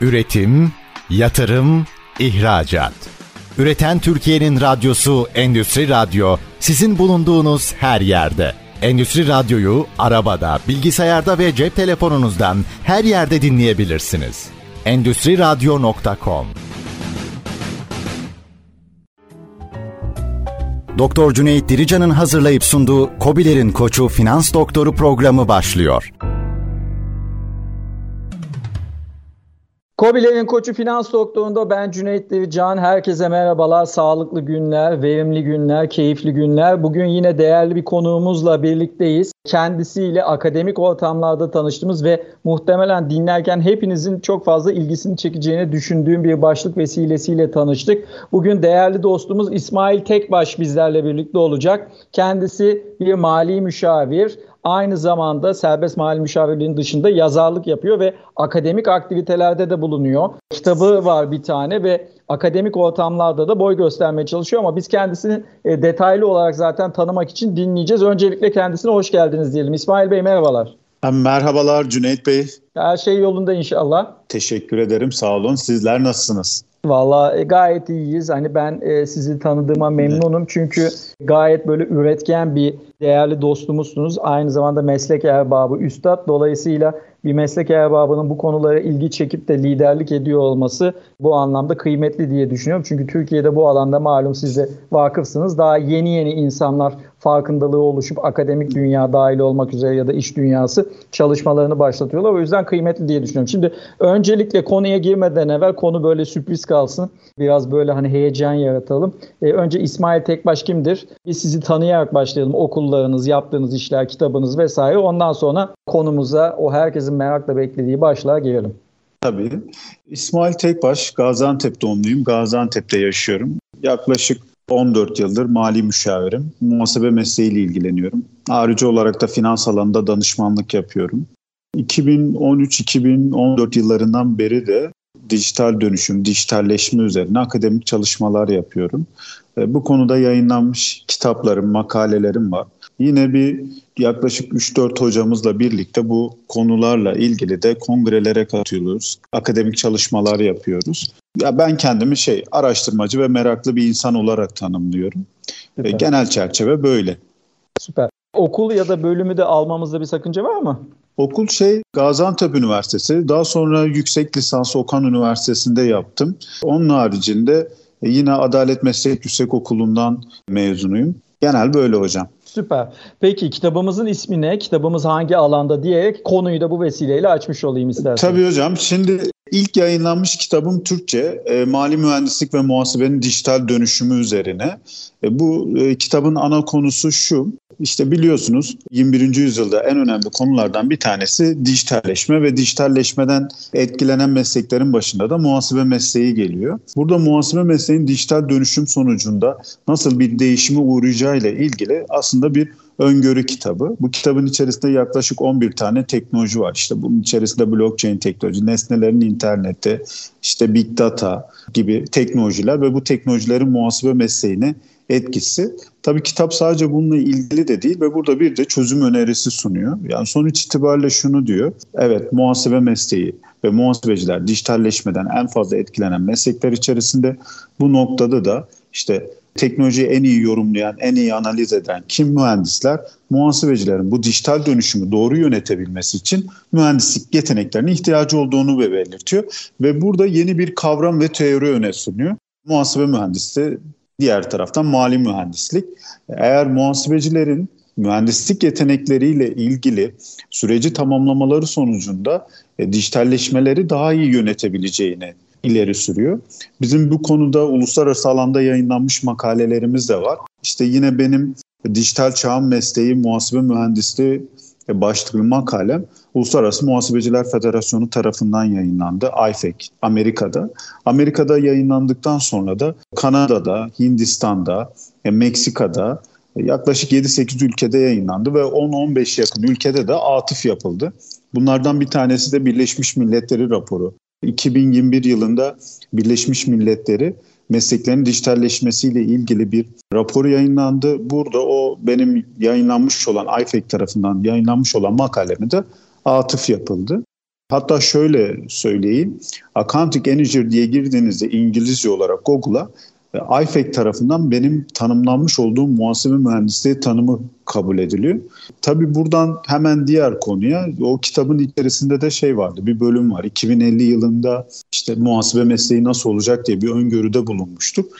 Üretim, yatırım, ihracat. Üreten Türkiye'nin radyosu Endüstri Radyo sizin bulunduğunuz her yerde. Endüstri Radyo'yu arabada, bilgisayarda ve cep telefonunuzdan her yerde dinleyebilirsiniz. Endüstri Radyo.com Doktor Cüneyt Dirican'ın hazırlayıp sunduğu Kobilerin Koçu Finans Doktoru programı başlıyor. Kobilerin Koçu Finans Doktoru'nda ben Cüneyt Can. Herkese merhabalar. Sağlıklı günler, verimli günler, keyifli günler. Bugün yine değerli bir konuğumuzla birlikteyiz. Kendisiyle akademik ortamlarda tanıştığımız ve muhtemelen dinlerken hepinizin çok fazla ilgisini çekeceğini düşündüğüm bir başlık vesilesiyle tanıştık. Bugün değerli dostumuz İsmail Tekbaş bizlerle birlikte olacak. Kendisi bir mali müşavir, Aynı zamanda serbest mali müşavirliğinin dışında yazarlık yapıyor ve akademik aktivitelerde de bulunuyor. Kitabı var bir tane ve akademik ortamlarda da boy göstermeye çalışıyor ama biz kendisini e, detaylı olarak zaten tanımak için dinleyeceğiz. Öncelikle kendisine hoş geldiniz diyelim. İsmail Bey merhabalar. Merhabalar Cüneyt Bey. Her şey yolunda inşallah. Teşekkür ederim sağ olun. Sizler nasılsınız? Valla e, gayet iyiyiz. Hani ben e, sizi tanıdığıma memnunum. Çünkü gayet böyle üretken bir değerli dostumuzsunuz. Aynı zamanda meslek erbabı, üstad. Dolayısıyla bir meslek erbabının bu konulara ilgi çekip de liderlik ediyor olması bu anlamda kıymetli diye düşünüyorum. Çünkü Türkiye'de bu alanda malum siz de vakıfsınız. Daha yeni yeni insanlar farkındalığı oluşup akademik dünya dahil olmak üzere ya da iş dünyası çalışmalarını başlatıyorlar. O yüzden kıymetli diye düşünüyorum. Şimdi öncelikle konuya girmeden evvel konu böyle sürpriz kalsın. Biraz böyle hani heyecan yaratalım. Ee, önce İsmail Tekbaş kimdir? Biz sizi tanıyarak başlayalım. Okullarınız, yaptığınız işler, kitabınız vesaire. Ondan sonra konumuza o herkesin merakla beklediği başlığa gelelim. Tabii. İsmail Tekbaş, Gaziantep doğumluyum. Gaziantep'te yaşıyorum. Yaklaşık 14 yıldır mali müşavirim. Muhasebe mesleğiyle ilgileniyorum. Ayrıca olarak da finans alanında danışmanlık yapıyorum. 2013-2014 yıllarından beri de dijital dönüşüm, dijitalleşme üzerine akademik çalışmalar yapıyorum. Bu konuda yayınlanmış kitaplarım, makalelerim var. Yine bir yaklaşık 3-4 hocamızla birlikte bu konularla ilgili de kongrelere katılıyoruz. Akademik çalışmalar yapıyoruz. Ya ben kendimi şey araştırmacı ve meraklı bir insan olarak tanımlıyorum. Süper. Genel çerçeve böyle. Süper. Okul ya da bölümü de almamızda bir sakınca var mı? Okul şey Gaziantep Üniversitesi. Daha sonra yüksek lisans Okan Üniversitesi'nde yaptım. Onun haricinde yine Adalet Meslek Yüksek Okulu'ndan mezunuyum. Genel böyle hocam. Süper. Peki kitabımızın ismi ne? Kitabımız hangi alanda diyerek konuyu da bu vesileyle açmış olayım istersen. Tabii hocam. Şimdi ilk yayınlanmış kitabım Türkçe. E, mali mühendislik ve muhasebenin dijital dönüşümü üzerine. E, bu e, kitabın ana konusu şu. İşte biliyorsunuz 21. yüzyılda en önemli konulardan bir tanesi dijitalleşme ve dijitalleşmeden etkilenen mesleklerin başında da muhasebe mesleği geliyor. Burada muhasebe mesleğin dijital dönüşüm sonucunda nasıl bir değişime uğrayacağı ile ilgili aslında bir öngörü kitabı. Bu kitabın içerisinde yaklaşık 11 tane teknoloji var. İşte bunun içerisinde blockchain teknoloji, nesnelerin interneti, işte big data gibi teknolojiler ve bu teknolojilerin muhasebe mesleğine etkisi. Tabii kitap sadece bununla ilgili de değil ve burada bir de çözüm önerisi sunuyor. Yani sonuç itibariyle şunu diyor. Evet muhasebe mesleği ve muhasebeciler dijitalleşmeden en fazla etkilenen meslekler içerisinde bu noktada da işte teknolojiyi en iyi yorumlayan, en iyi analiz eden kim mühendisler? Muhasebecilerin bu dijital dönüşümü doğru yönetebilmesi için mühendislik yeteneklerine ihtiyacı olduğunu belirtiyor. Ve burada yeni bir kavram ve teori öne sunuyor. Muhasebe mühendisi diğer taraftan mali mühendislik. Eğer muhasebecilerin mühendislik yetenekleriyle ilgili süreci tamamlamaları sonucunda e, dijitalleşmeleri daha iyi yönetebileceğini ileri sürüyor. Bizim bu konuda uluslararası alanda yayınlanmış makalelerimiz de var. İşte yine benim dijital çağın mesleği muhasebe mühendisliği başlıklı makalem Uluslararası Muhasebeciler Federasyonu tarafından yayınlandı. IFEC Amerika'da. Amerika'da yayınlandıktan sonra da Kanada'da, Hindistan'da, e, Meksika'da e, yaklaşık 7-8 ülkede yayınlandı ve 10-15 yakın ülkede de atıf yapıldı. Bunlardan bir tanesi de Birleşmiş Milletleri raporu. 2021 yılında Birleşmiş Milletleri mesleklerin dijitalleşmesiyle ilgili bir rapor yayınlandı. Burada o benim yayınlanmış olan IFEC tarafından yayınlanmış olan makalemi de atıf yapıldı. Hatta şöyle söyleyeyim. Accounting Manager diye girdiğinizde İngilizce olarak Google'a IFEC tarafından benim tanımlanmış olduğum muhasebe mühendisliği tanımı kabul ediliyor. Tabi buradan hemen diğer konuya o kitabın içerisinde de şey vardı bir bölüm var. 2050 yılında işte muhasebe mesleği nasıl olacak diye bir öngörüde bulunmuştuk.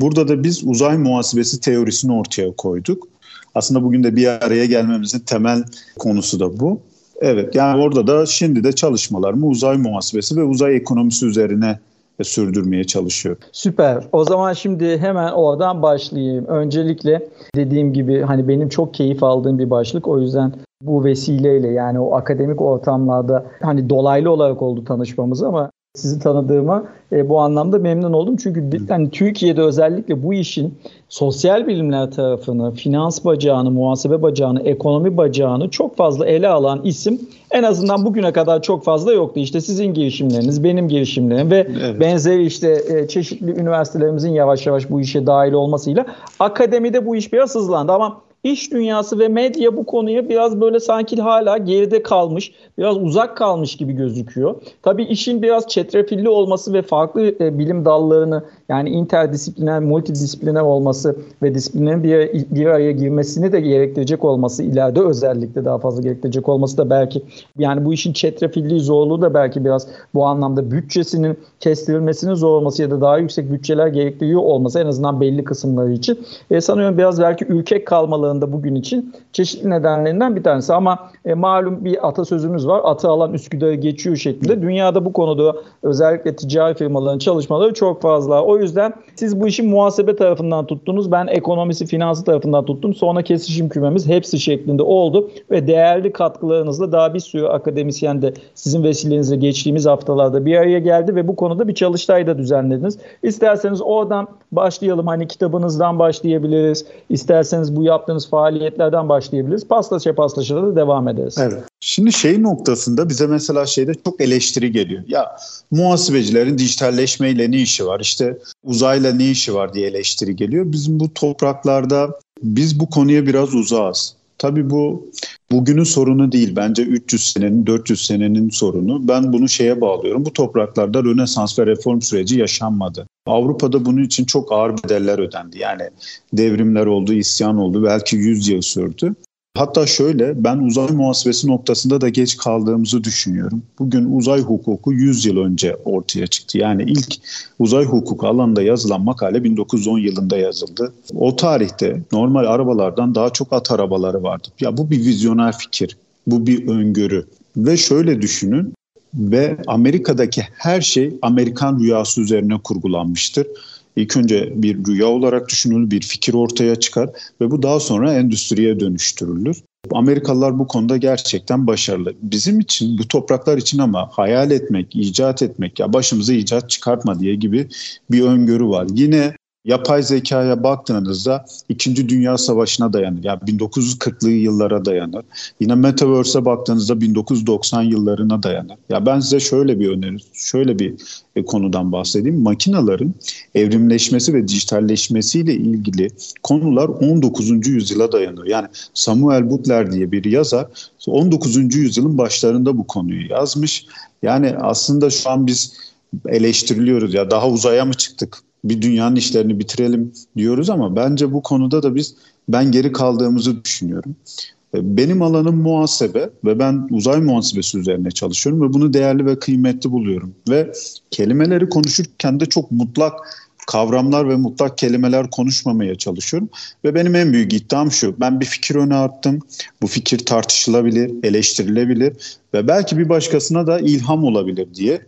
Burada da biz uzay muhasebesi teorisini ortaya koyduk. Aslında bugün de bir araya gelmemizin temel konusu da bu. Evet yani orada da şimdi de çalışmalarımı uzay muhasebesi ve uzay ekonomisi üzerine sürdürmeye çalışıyor. Süper. O zaman şimdi hemen oradan başlayayım. Öncelikle dediğim gibi hani benim çok keyif aldığım bir başlık. O yüzden bu vesileyle yani o akademik ortamlarda hani dolaylı olarak oldu tanışmamız ama sizi tanıdığıma e, bu anlamda memnun oldum. Çünkü yani Türkiye'de özellikle bu işin sosyal bilimler tarafını, finans bacağını, muhasebe bacağını, ekonomi bacağını çok fazla ele alan isim en azından bugüne kadar çok fazla yoktu. İşte sizin girişimleriniz, benim girişimlerim ve evet. benzeri işte e, çeşitli üniversitelerimizin yavaş yavaş bu işe dahil olmasıyla akademide bu iş biraz hızlandı ama iş dünyası ve medya bu konuya biraz böyle sanki hala geride kalmış, biraz uzak kalmış gibi gözüküyor. Tabii işin biraz çetrefilli olması ve farklı e, bilim dallarını yani interdisipliner, multidisipliner olması ve disiplinin bir, bir araya girmesini de gerektirecek olması ileride özellikle daha fazla gerektirecek olması da belki yani bu işin çetrefilli zorluğu da belki biraz bu anlamda bütçesinin kestirilmesinin zor olması ya da daha yüksek bütçeler gerektiriyor olması en azından belli kısımları için. E, sanıyorum biraz belki ülkek kalmalarında bugün için çeşitli nedenlerinden bir tanesi ama e, malum bir atasözümüz var. Atı alan Üsküdar'ı geçiyor şeklinde. Dünyada bu konuda özellikle ticari firmaların çalışmaları çok fazla. O yüzden siz bu işi muhasebe tarafından tuttunuz. Ben ekonomisi, finansı tarafından tuttum. Sonra kesişim kümemiz hepsi şeklinde oldu ve değerli katkılarınızla daha bir sürü akademisyen de sizin vesilenizle geçtiğimiz haftalarda bir araya geldi ve bu konuda bir çalıştay da düzenlediniz. İsterseniz oradan başlayalım. Hani kitabınızdan başlayabiliriz. İsterseniz bu yaptığınız faaliyetlerden başlayabiliriz. Pastaşa pastaşa da devam ederiz. Evet. Şimdi şey noktasında bize mesela şeyde çok eleştiri geliyor. Ya muhasebecilerin dijitalleşmeyle ne işi var? İşte uzayla ne işi var diye eleştiri geliyor. Bizim bu topraklarda biz bu konuya biraz uzağız. Tabii bu bugünün sorunu değil. Bence 300 senenin, 400 senenin sorunu. Ben bunu şeye bağlıyorum. Bu topraklarda Rönesans ve reform süreci yaşanmadı. Avrupa'da bunun için çok ağır bedeller ödendi. Yani devrimler oldu, isyan oldu. Belki 100 yıl sürdü. Hatta şöyle ben uzay muhasebesi noktasında da geç kaldığımızı düşünüyorum. Bugün uzay hukuku 100 yıl önce ortaya çıktı. Yani ilk uzay hukuku alanında yazılan makale 1910 yılında yazıldı. O tarihte normal arabalardan daha çok at arabaları vardı. Ya bu bir vizyoner fikir, bu bir öngörü. Ve şöyle düşünün ve Amerika'daki her şey Amerikan rüyası üzerine kurgulanmıştır. İlk önce bir rüya olarak düşünülür, bir fikir ortaya çıkar ve bu daha sonra endüstriye dönüştürülür. Amerikalılar bu konuda gerçekten başarılı. Bizim için, bu topraklar için ama hayal etmek, icat etmek, ya başımıza icat çıkartma diye gibi bir öngörü var. Yine yapay zekaya baktığınızda 2. Dünya Savaşı'na dayanır. Yani 1940'lı yıllara dayanır. Yine Metaverse'e baktığınızda 1990 yıllarına dayanır. Ya ben size şöyle bir öneri, şöyle bir e, konudan bahsedeyim. Makinaların evrimleşmesi ve dijitalleşmesiyle ilgili konular 19. yüzyıla dayanıyor. Yani Samuel Butler diye bir yazar 19. yüzyılın başlarında bu konuyu yazmış. Yani aslında şu an biz eleştiriliyoruz ya daha uzaya mı çıktık? Bir dünyanın işlerini bitirelim diyoruz ama bence bu konuda da biz ben geri kaldığımızı düşünüyorum. E, benim alanım muhasebe ve ben uzay muhasebesi üzerine çalışıyorum ve bunu değerli ve kıymetli buluyorum. Ve kelimeleri konuşurken de çok mutlak kavramlar ve mutlak kelimeler konuşmamaya çalışıyorum. Ve benim en büyük iddiam şu. Ben bir fikir öne attım. Bu fikir tartışılabilir, eleştirilebilir ve belki bir başkasına da ilham olabilir diye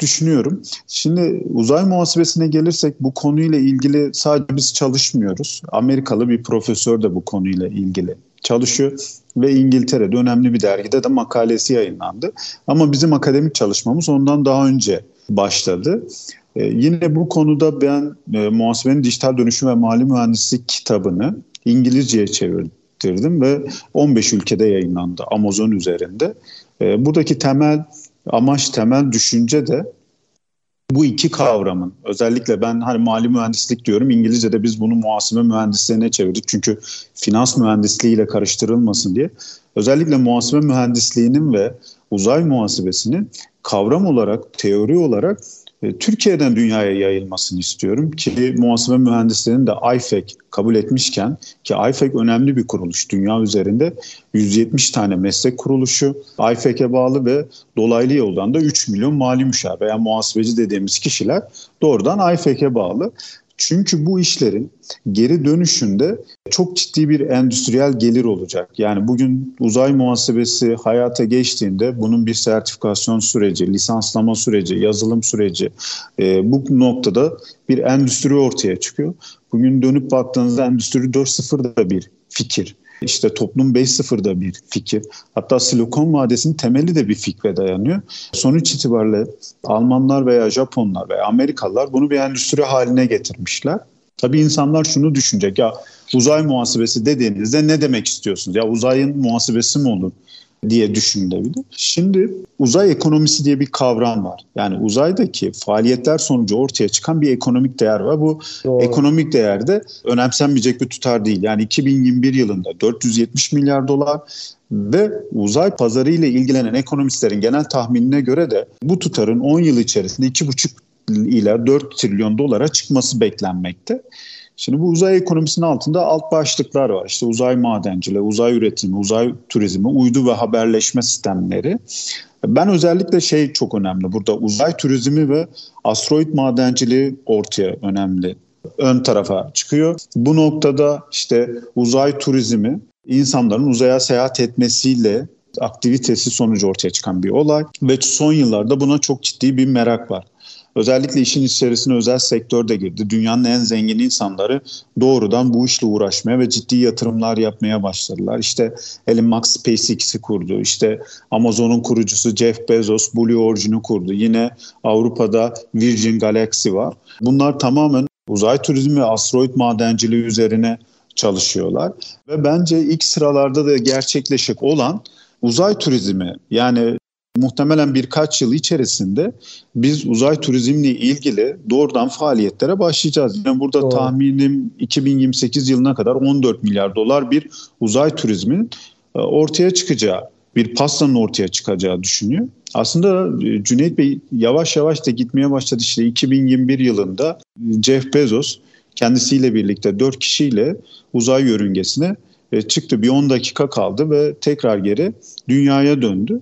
düşünüyorum. Şimdi uzay muhasebesine gelirsek bu konuyla ilgili sadece biz çalışmıyoruz. Amerikalı bir profesör de bu konuyla ilgili çalışıyor ve İngiltere'de önemli bir dergide de makalesi yayınlandı. Ama bizim akademik çalışmamız ondan daha önce başladı. Ee, yine bu konuda ben e, muhasebenin dijital dönüşüm ve mali mühendislik kitabını İngilizceye çevirdim ve 15 ülkede yayınlandı Amazon üzerinde. E, buradaki temel amaç, temel düşünce de bu iki kavramın özellikle ben hani mali mühendislik diyorum İngilizce'de biz bunu muhasebe mühendisliğine çevirdik. Çünkü finans mühendisliği ile karıştırılmasın diye. Özellikle muhasebe mühendisliğinin ve uzay muhasebesinin kavram olarak, teori olarak Türkiye'den dünyaya yayılmasını istiyorum ki muhasebe mühendislerinin de IFEC kabul etmişken ki IFEC önemli bir kuruluş. Dünya üzerinde 170 tane meslek kuruluşu IFEC'e bağlı ve dolaylı yoldan da 3 milyon mali müşavir veya muhasebeci dediğimiz kişiler doğrudan IFEC'e bağlı. Çünkü bu işlerin geri dönüşünde çok ciddi bir endüstriyel gelir olacak. Yani bugün uzay muhasebesi hayata geçtiğinde bunun bir sertifikasyon süreci, lisanslama süreci, yazılım süreci e, bu noktada bir endüstri ortaya çıkıyor. Bugün dönüp baktığınızda Endüstri 4.0 da bir fikir. İşte toplum 5.0'da bir fikir. Hatta Silikon Vadisi'nin temeli de bir fikre dayanıyor. Sonuç itibariyle Almanlar veya Japonlar veya Amerikalılar bunu bir endüstri haline getirmişler. Tabii insanlar şunu düşünecek ya uzay muhasebesi dediğinizde ne demek istiyorsunuz? Ya uzayın muhasebesi mi olur? Diye düşünülebilir. Şimdi uzay ekonomisi diye bir kavram var. Yani uzaydaki faaliyetler sonucu ortaya çıkan bir ekonomik değer var. Bu Doğru. ekonomik değer de önemsenmeyecek bir tutar değil. Yani 2021 yılında 470 milyar dolar ve uzay pazarı ile ilgilenen ekonomistlerin genel tahminine göre de bu tutarın 10 yıl içerisinde 2,5 ila 4 trilyon dolara çıkması beklenmekte. Şimdi bu uzay ekonomisinin altında alt başlıklar var. İşte uzay madenciliği, uzay üretimi, uzay turizmi, uydu ve haberleşme sistemleri. Ben özellikle şey çok önemli. Burada uzay turizmi ve asteroid madenciliği ortaya önemli. Ön tarafa çıkıyor. Bu noktada işte uzay turizmi insanların uzaya seyahat etmesiyle aktivitesi sonucu ortaya çıkan bir olay ve son yıllarda buna çok ciddi bir merak var. Özellikle işin içerisine özel sektör de girdi. Dünyanın en zengin insanları doğrudan bu işle uğraşmaya ve ciddi yatırımlar yapmaya başladılar. İşte Elon Musk SpaceX'i kurdu. İşte Amazon'un kurucusu Jeff Bezos Blue Origin'i kurdu. Yine Avrupa'da Virgin Galaxy var. Bunlar tamamen uzay turizmi ve asteroid madenciliği üzerine çalışıyorlar. Ve bence ilk sıralarda da gerçekleşecek olan uzay turizmi yani muhtemelen birkaç yıl içerisinde biz uzay turizmle ilgili doğrudan faaliyetlere başlayacağız. Yani burada Doğru. tahminim 2028 yılına kadar 14 milyar dolar bir uzay turizminin e, ortaya çıkacağı, bir pastanın ortaya çıkacağı düşünüyor. Aslında e, Cüneyt Bey yavaş yavaş da gitmeye başladı. İşte 2021 yılında Jeff Bezos kendisiyle birlikte 4 kişiyle uzay yörüngesine e, çıktı. Bir 10 dakika kaldı ve tekrar geri dünyaya döndü.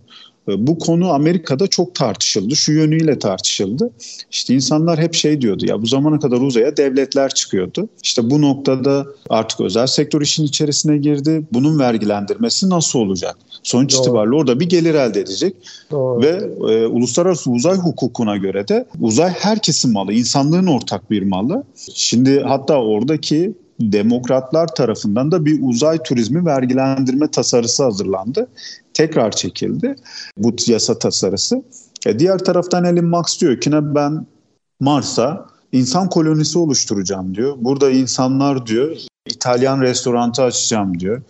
E, bu konu Amerika'da çok tartışıldı. Şu yönüyle tartışıldı. İşte insanlar hep şey diyordu ya bu zamana kadar uzaya devletler çıkıyordu. İşte bu noktada artık özel sektör işin içerisine girdi. Bunun vergilendirmesi nasıl olacak? Sonuç Doğru. itibariyle orada bir gelir elde edecek. Doğru. Ve e, uluslararası uzay hukukuna göre de uzay herkesin malı, insanlığın ortak bir malı. Şimdi hatta oradaki demokratlar tarafından da bir uzay turizmi vergilendirme tasarısı hazırlandı. Tekrar çekildi bu yasa tasarısı. E diğer taraftan Elon Musk diyor ki ne ben Mars'a insan kolonisi oluşturacağım diyor. Burada insanlar diyor İtalyan restorantı açacağım diyor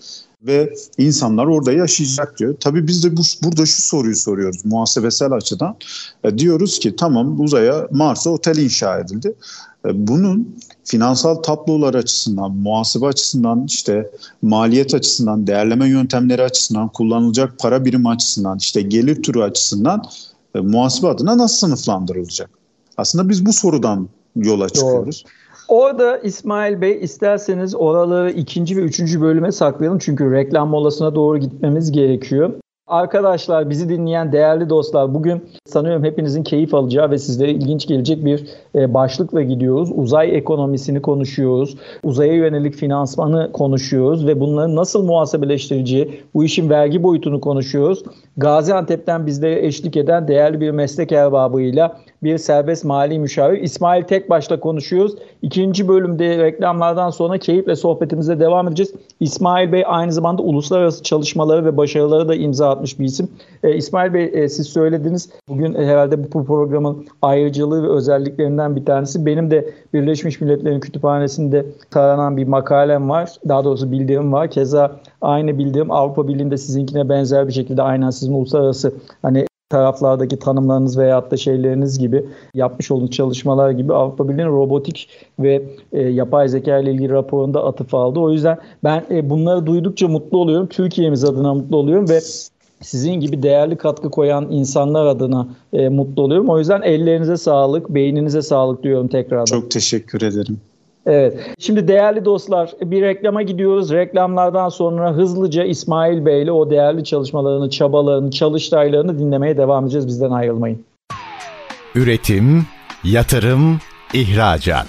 ve insanlar orada yaşayacak diyor. Tabii biz de bu, burada şu soruyu soruyoruz muhasebesel açıdan. E, diyoruz ki tamam uzaya Mars'a otel inşa edildi. E, bunun finansal tablolar açısından, muhasebe açısından, işte maliyet açısından, değerleme yöntemleri açısından, kullanılacak para birimi açısından, işte gelir türü açısından e, muhasebe adına nasıl sınıflandırılacak? Aslında biz bu sorudan yola çıkıyoruz. Doğru. Orada İsmail Bey isterseniz oraları ikinci ve üçüncü bölüme saklayalım. Çünkü reklam molasına doğru gitmemiz gerekiyor. Arkadaşlar bizi dinleyen değerli dostlar bugün sanıyorum hepinizin keyif alacağı ve sizlere ilginç gelecek bir e, başlıkla gidiyoruz. Uzay ekonomisini konuşuyoruz. Uzaya yönelik finansmanı konuşuyoruz ve bunların nasıl muhasebeleştireceği, bu işin vergi boyutunu konuşuyoruz. Gaziantep'ten bizlere eşlik eden değerli bir meslek erbabıyla bir serbest mali müşavir İsmail Tekbaş'la konuşuyoruz. İkinci bölümde reklamlardan sonra keyifle sohbetimize devam edeceğiz. İsmail Bey aynı zamanda uluslararası çalışmaları ve başarıları da imza atmış bir isim. E, İsmail Bey e, siz söylediniz. Bugün e, herhalde bu programın ayrıcalığı ve özelliklerinden bir tanesi. Benim de Birleşmiş Milletler'in kütüphanesinde taranan bir makalem var. Daha doğrusu bildirim var. Keza aynı bildirim Avrupa Birliği'nde sizinkine benzer bir şekilde aynen sizin uluslararası hani taraflardaki tanımlarınız veyahut da şeyleriniz gibi yapmış olduğunuz çalışmalar gibi Avrupa Birliği'nin robotik ve e, yapay zeka ile ilgili raporunda atıf aldı. O yüzden ben e, bunları duydukça mutlu oluyorum. Türkiye'miz adına mutlu oluyorum ve sizin gibi değerli katkı koyan insanlar adına e, mutlu oluyorum. O yüzden ellerinize sağlık, beyninize sağlık diyorum tekrardan. Çok teşekkür ederim. Evet. Şimdi değerli dostlar bir reklama gidiyoruz. Reklamlardan sonra hızlıca İsmail Bey ile o değerli çalışmalarını, çabalarını, çalıştaylarını dinlemeye devam edeceğiz. Bizden ayrılmayın. Üretim, yatırım, ihracat.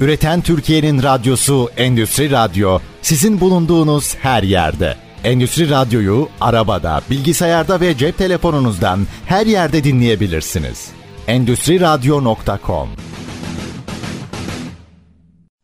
Üreten Türkiye'nin radyosu Endüstri Radyo sizin bulunduğunuz her yerde. Endüstri Radyo'yu arabada, bilgisayarda ve cep telefonunuzdan her yerde dinleyebilirsiniz. Endüstri Radyo.com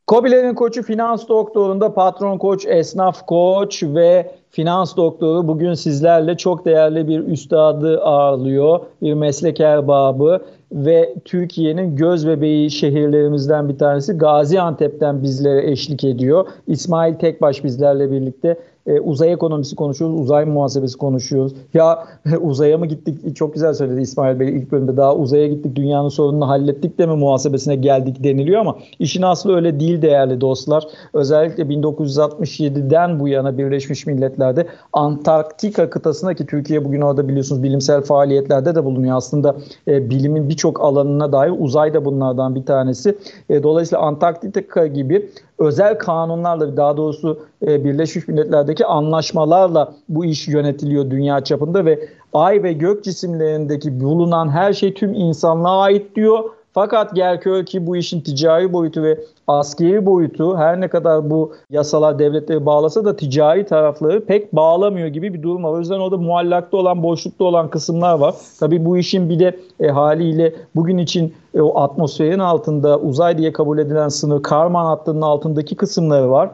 Kobilerin koçu finans doktorunda patron koç, esnaf koç ve finans doktoru bugün sizlerle çok değerli bir üstadı ağırlıyor. Bir meslek erbabı ve Türkiye'nin göz bebeği şehirlerimizden bir tanesi Gaziantep'ten bizlere eşlik ediyor. İsmail Tekbaş bizlerle birlikte e, uzay ekonomisi konuşuyoruz, uzay muhasebesi konuşuyoruz. Ya uzaya mı gittik? Çok güzel söyledi İsmail Bey ilk bölümde. Daha uzaya gittik, dünyanın sorununu hallettik de mi muhasebesine geldik deniliyor ama işin aslı öyle değil değerli dostlar. Özellikle 1967'den bu yana Birleşmiş Milletler'de Antarktika kıtasına ki Türkiye bugün orada biliyorsunuz bilimsel faaliyetlerde de bulunuyor. Aslında e, bilimin birçok alanına dair uzay da bunlardan bir tanesi. E, dolayısıyla Antarktika gibi özel kanunlarla daha doğrusu e, Birleşmiş Milletler'deki anlaşmalarla bu iş yönetiliyor dünya çapında ve ay ve gök cisimlerindeki bulunan her şey tüm insanlığa ait diyor. Fakat gel gör ki bu işin ticari boyutu ve askeri boyutu her ne kadar bu yasalar devletleri bağlasa da ticari tarafları pek bağlamıyor gibi bir durum var. O yüzden orada muallakta olan, boşlukta olan kısımlar var. Tabii bu işin bir de e, haliyle bugün için e, o atmosferin altında uzay diye kabul edilen sınır Karman hattının altındaki kısımları var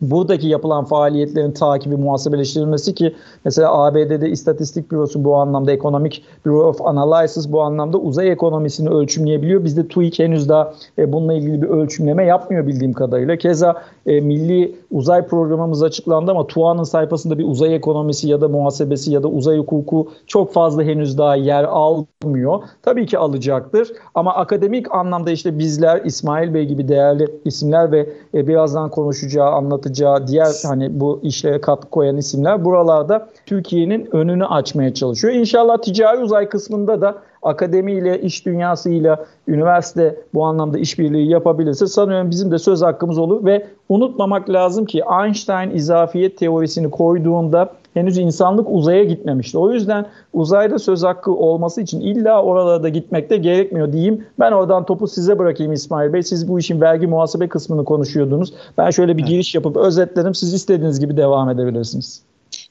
buradaki yapılan faaliyetlerin takibi, muhasebeleştirilmesi ki mesela ABD'de İstatistik Bürosu bu anlamda Economic Bureau of Analysis bu anlamda uzay ekonomisini ölçümleyebiliyor. Bizde TÜİK henüz daha e, bununla ilgili bir ölçümleme yapmıyor bildiğim kadarıyla. Keza e, Milli Uzay Programımız açıklandı ama TUA'nın sayfasında bir uzay ekonomisi ya da muhasebesi ya da uzay hukuku çok fazla henüz daha yer almıyor. Tabii ki alacaktır ama akademik anlamda işte bizler İsmail Bey gibi değerli isimler ve e, birazdan konuşacağı, anlatacağı diğer hani bu işlere katkı koyan isimler buralarda Türkiye'nin önünü açmaya çalışıyor. İnşallah ticari uzay kısmında da akademiyle, iş dünyasıyla, üniversite bu anlamda işbirliği yapabilirse sanıyorum bizim de söz hakkımız olur ve unutmamak lazım ki Einstein izafiyet teorisini koyduğunda henüz insanlık uzaya gitmemişti. O yüzden uzayda söz hakkı olması için illa oralarda gitmek de gerekmiyor diyeyim. Ben oradan topu size bırakayım İsmail Bey. Siz bu işin vergi muhasebe kısmını konuşuyordunuz. Ben şöyle bir giriş yapıp özetlerim. Siz istediğiniz gibi devam edebilirsiniz.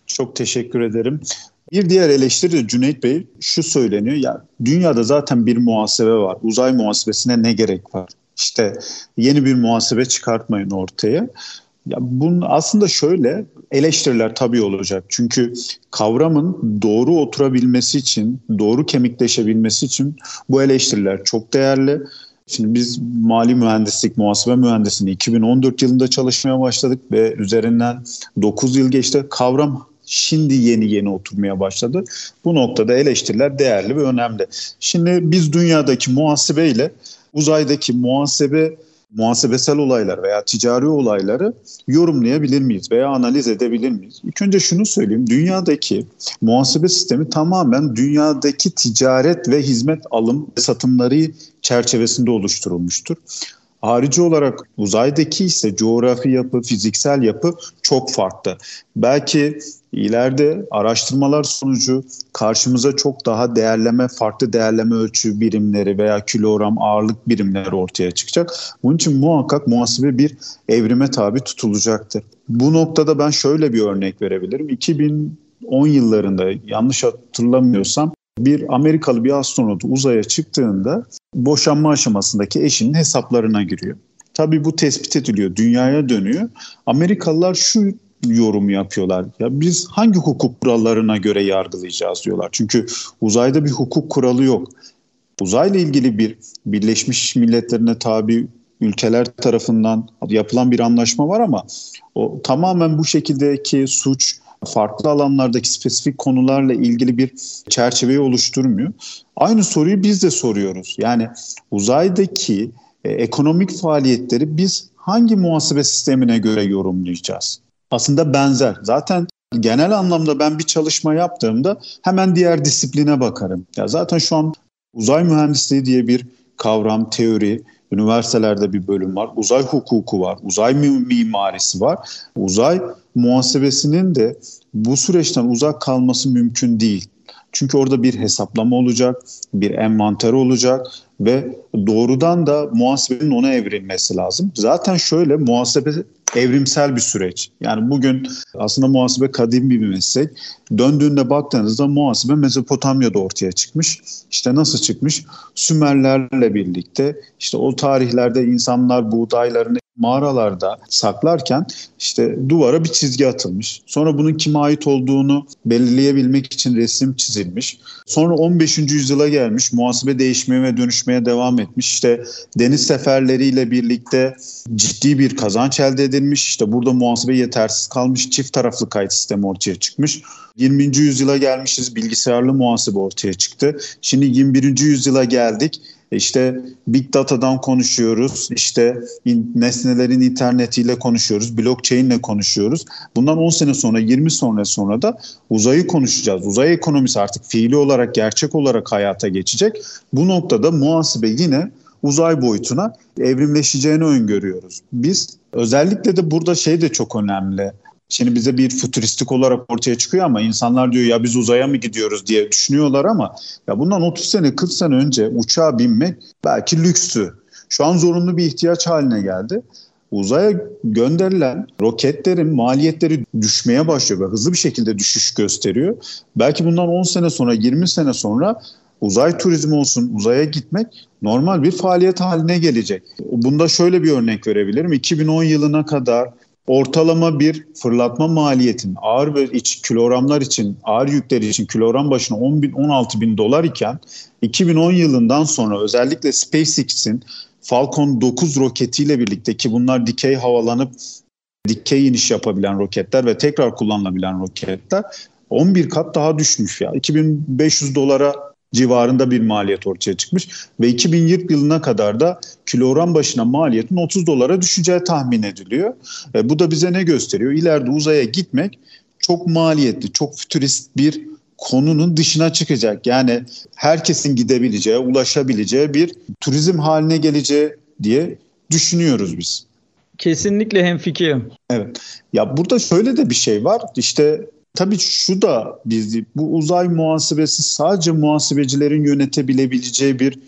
Çok teşekkür ederim. Bir diğer eleştiri Cüneyt Bey şu söyleniyor ya dünyada zaten bir muhasebe var. Uzay muhasebesine ne gerek var? İşte yeni bir muhasebe çıkartmayın ortaya. Ya bunun aslında şöyle eleştiriler tabii olacak. Çünkü kavramın doğru oturabilmesi için, doğru kemikleşebilmesi için bu eleştiriler çok değerli. Şimdi biz mali mühendislik, muhasebe mühendisliğini 2014 yılında çalışmaya başladık ve üzerinden 9 yıl geçti. Kavram şimdi yeni yeni oturmaya başladı. Bu noktada eleştiriler değerli ve önemli. Şimdi biz dünyadaki muhasebe ile uzaydaki muhasebe muhasebesel olaylar veya ticari olayları yorumlayabilir miyiz veya analiz edebilir miyiz? İlk önce şunu söyleyeyim. Dünyadaki muhasebe sistemi tamamen dünyadaki ticaret ve hizmet alım ve satımları çerçevesinde oluşturulmuştur. Harici olarak uzaydaki ise coğrafi yapı, fiziksel yapı çok farklı. Belki ileride araştırmalar sonucu karşımıza çok daha değerleme, farklı değerleme ölçü birimleri veya kilogram ağırlık birimleri ortaya çıkacak. Bunun için muhakkak muhasebe bir evrime tabi tutulacaktır. Bu noktada ben şöyle bir örnek verebilirim. 2010 yıllarında yanlış hatırlamıyorsam bir Amerikalı bir astronot uzaya çıktığında boşanma aşamasındaki eşinin hesaplarına giriyor. Tabii bu tespit ediliyor, dünyaya dönüyor. Amerikalılar şu yorumu yapıyorlar. Ya biz hangi hukuk kurallarına göre yargılayacağız diyorlar. Çünkü uzayda bir hukuk kuralı yok. Uzayla ilgili bir Birleşmiş Milletler'ine tabi ülkeler tarafından yapılan bir anlaşma var ama o tamamen bu şekildeki suç farklı alanlardaki spesifik konularla ilgili bir çerçeveyi oluşturmuyor. Aynı soruyu biz de soruyoruz. Yani uzaydaki e, ekonomik faaliyetleri biz hangi muhasebe sistemine göre yorumlayacağız? Aslında benzer. Zaten genel anlamda ben bir çalışma yaptığımda hemen diğer disipline bakarım. Ya zaten şu an uzay mühendisliği diye bir kavram, teori, üniversitelerde bir bölüm var. Uzay hukuku var, uzay mimarisi var. Uzay muhasebesinin de bu süreçten uzak kalması mümkün değil. Çünkü orada bir hesaplama olacak, bir envanter olacak ve doğrudan da muhasebenin ona evrilmesi lazım. Zaten şöyle muhasebe evrimsel bir süreç. Yani bugün aslında muhasebe kadim bir meslek. Döndüğünde baktığınızda muhasebe Mezopotamya'da ortaya çıkmış. İşte nasıl çıkmış? Sümerlerle birlikte işte o tarihlerde insanlar buğdaylarını mağaralarda saklarken işte duvara bir çizgi atılmış. Sonra bunun kime ait olduğunu belirleyebilmek için resim çizilmiş. Sonra 15. yüzyıla gelmiş. Muhasebe değişmeye ve dönüşmeye devam etmiş. İşte deniz seferleriyle birlikte ciddi bir kazanç elde edilmiş. İşte burada muhasebe yetersiz kalmış. Çift taraflı kayıt sistemi ortaya çıkmış. 20. yüzyıla gelmişiz. Bilgisayarlı muhasebe ortaya çıktı. Şimdi 21. yüzyıla geldik. İşte Big Data'dan konuşuyoruz, işte in, nesnelerin internetiyle konuşuyoruz, blockchain ile konuşuyoruz. Bundan 10 sene sonra, 20 sene sonra da uzayı konuşacağız. Uzay ekonomisi artık fiili olarak, gerçek olarak hayata geçecek. Bu noktada muhasebe yine uzay boyutuna evrimleşeceğini öngörüyoruz. Biz özellikle de burada şey de çok önemli. Şimdi bize bir fütüristik olarak ortaya çıkıyor ama insanlar diyor ya biz uzaya mı gidiyoruz diye düşünüyorlar ama ya bundan 30 sene 40 sene önce uçağa binmek belki lükstü. Şu an zorunlu bir ihtiyaç haline geldi. Uzaya gönderilen roketlerin maliyetleri düşmeye başlıyor ve hızlı bir şekilde düşüş gösteriyor. Belki bundan 10 sene sonra 20 sene sonra uzay turizmi olsun, uzaya gitmek normal bir faaliyet haline gelecek. Bunda şöyle bir örnek verebilirim. 2010 yılına kadar ortalama bir fırlatma maliyetin ağır ve iç kilogramlar için ağır yükler için kilogram başına 10 bin 16 bin dolar iken 2010 yılından sonra özellikle SpaceX'in Falcon 9 roketiyle birlikte ki bunlar dikey havalanıp dikey iniş yapabilen roketler ve tekrar kullanılabilen roketler 11 kat daha düşmüş ya. 2500 dolara civarında bir maliyet ortaya çıkmış ve 2020 yılına kadar da kilogram başına maliyetin 30 dolara düşeceği tahmin ediliyor. E, bu da bize ne gösteriyor? İleride uzaya gitmek çok maliyetli, çok fütürist bir konunun dışına çıkacak. Yani herkesin gidebileceği, ulaşabileceği bir turizm haline geleceği diye düşünüyoruz biz. Kesinlikle hemfikirim. Evet. Ya burada şöyle de bir şey var. İşte Tabii şu da biz bu uzay muhasebesi sadece muhasebecilerin yönetebilebileceği bir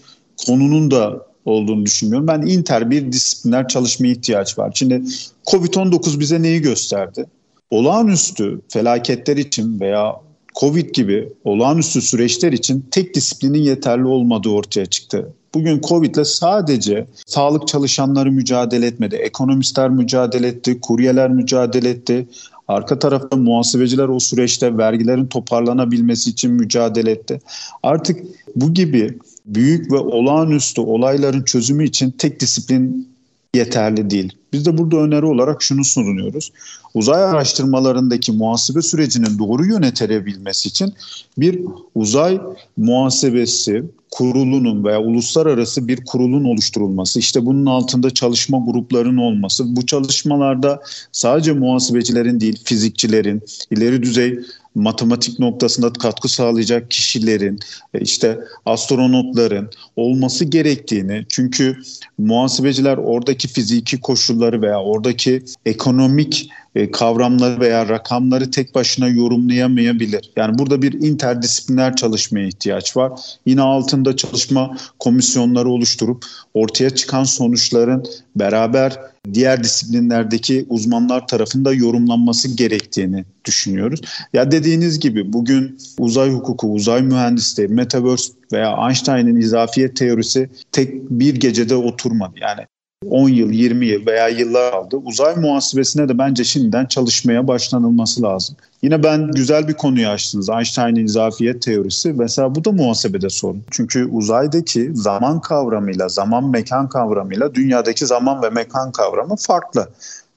konunun da olduğunu düşünmüyorum. Ben inter bir disiplinler çalışmaya ihtiyaç var. Şimdi Covid-19 bize neyi gösterdi? Olağanüstü felaketler için veya Covid gibi olağanüstü süreçler için tek disiplinin yeterli olmadığı ortaya çıktı. Bugün Covid ile sadece sağlık çalışanları mücadele etmedi. Ekonomistler mücadele etti, kuryeler mücadele etti. Arka tarafta muhasebeciler o süreçte vergilerin toparlanabilmesi için mücadele etti. Artık bu gibi büyük ve olağanüstü olayların çözümü için tek disiplin yeterli değil. Biz de burada öneri olarak şunu sunuyoruz. Uzay araştırmalarındaki muhasebe sürecinin doğru yönetilebilmesi için bir uzay muhasebesi kurulunun veya uluslararası bir kurulun oluşturulması, işte bunun altında çalışma gruplarının olması, bu çalışmalarda sadece muhasebecilerin değil, fizikçilerin, ileri düzey matematik noktasında katkı sağlayacak kişilerin, e, işte astronotların olması gerektiğini çünkü muhasebeciler oradaki fiziki koşulları veya oradaki ekonomik e, kavramları veya rakamları tek başına yorumlayamayabilir. Yani burada bir interdisipliner çalışmaya ihtiyaç var. Yine altında çalışma komisyonları oluşturup ortaya çıkan sonuçların beraber diğer disiplinlerdeki uzmanlar tarafında yorumlanması gerektiğini düşünüyoruz. Ya dediğiniz gibi bugün uzay hukuku, uzay mühendisliği, metaverse veya Einstein'ın izafiyet teorisi tek bir gecede oturmadı. Yani 10 yıl, 20 yıl veya yıllar aldı. Uzay muhasebesine de bence şimdiden çalışmaya başlanılması lazım. Yine ben güzel bir konuyu açtınız. Einstein'in izafiyet teorisi. Mesela bu da muhasebede sorun. Çünkü uzaydaki zaman kavramıyla, zaman mekan kavramıyla dünyadaki zaman ve mekan kavramı farklı.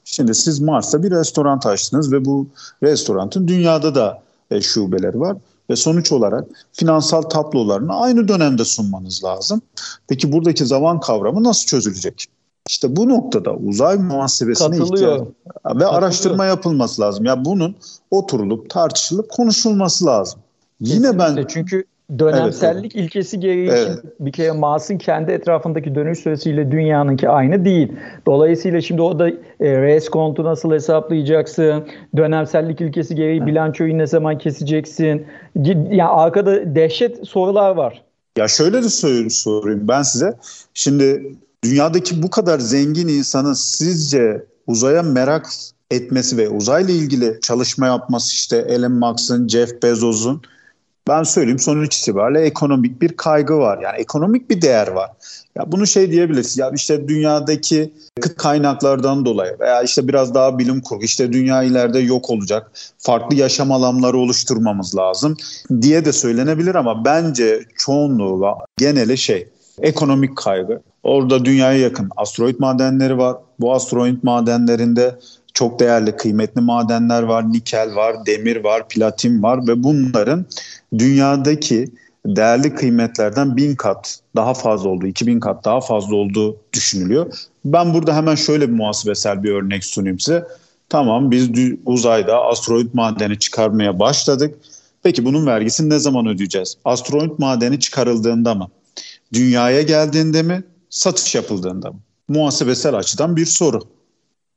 Şimdi siz Mars'ta bir restoran açtınız ve bu restoranın dünyada da e, şubeleri var ve sonuç olarak finansal tablolarını aynı dönemde sunmanız lazım. Peki buradaki zaman kavramı nasıl çözülecek? İşte bu noktada uzay muhasebesine ihtiyaç ve Katılıyor. araştırma yapılması lazım. Ya bunun oturulup tartışılıp konuşulması lazım. Kesinlikle. Yine ben çünkü dönemsellik evet, ilkesi gereği evet. bir kere Mars'ın kendi etrafındaki dönüş süresiyle dünyanınki aynı değil. Dolayısıyla şimdi o da e, res kontu nasıl hesaplayacaksın? Dönemsellik ilkesi gereği evet. bilançoyu ne zaman keseceksin? Yani arkada dehşet sorular var. Ya şöyle de sorayım ben size. Şimdi dünyadaki bu kadar zengin insanın sizce uzaya merak etmesi ve uzayla ilgili çalışma yapması işte Elon Musk'ın, Jeff Bezos'un ben söyleyeyim sonuç itibariyle ekonomik bir kaygı var. Yani ekonomik bir değer var. Ya bunu şey diyebiliriz. Ya işte dünyadaki kıt kaynaklardan dolayı veya işte biraz daha bilim kurgu işte dünya ileride yok olacak. Farklı yaşam alanları oluşturmamız lazım diye de söylenebilir ama bence çoğunluğu geneli şey ekonomik kaygı. Orada dünyaya yakın asteroid madenleri var. Bu asteroid madenlerinde çok değerli kıymetli madenler var. Nikel var, demir var, platin var ve bunların dünyadaki değerli kıymetlerden bin kat daha fazla olduğu, 2000 kat daha fazla olduğu düşünülüyor. Ben burada hemen şöyle bir muhasebesel bir örnek sunayım size. Tamam biz uzayda asteroid madeni çıkarmaya başladık. Peki bunun vergisini ne zaman ödeyeceğiz? Asteroid madeni çıkarıldığında mı? Dünyaya geldiğinde mi? Satış yapıldığında mı? Muhasebesel açıdan bir soru.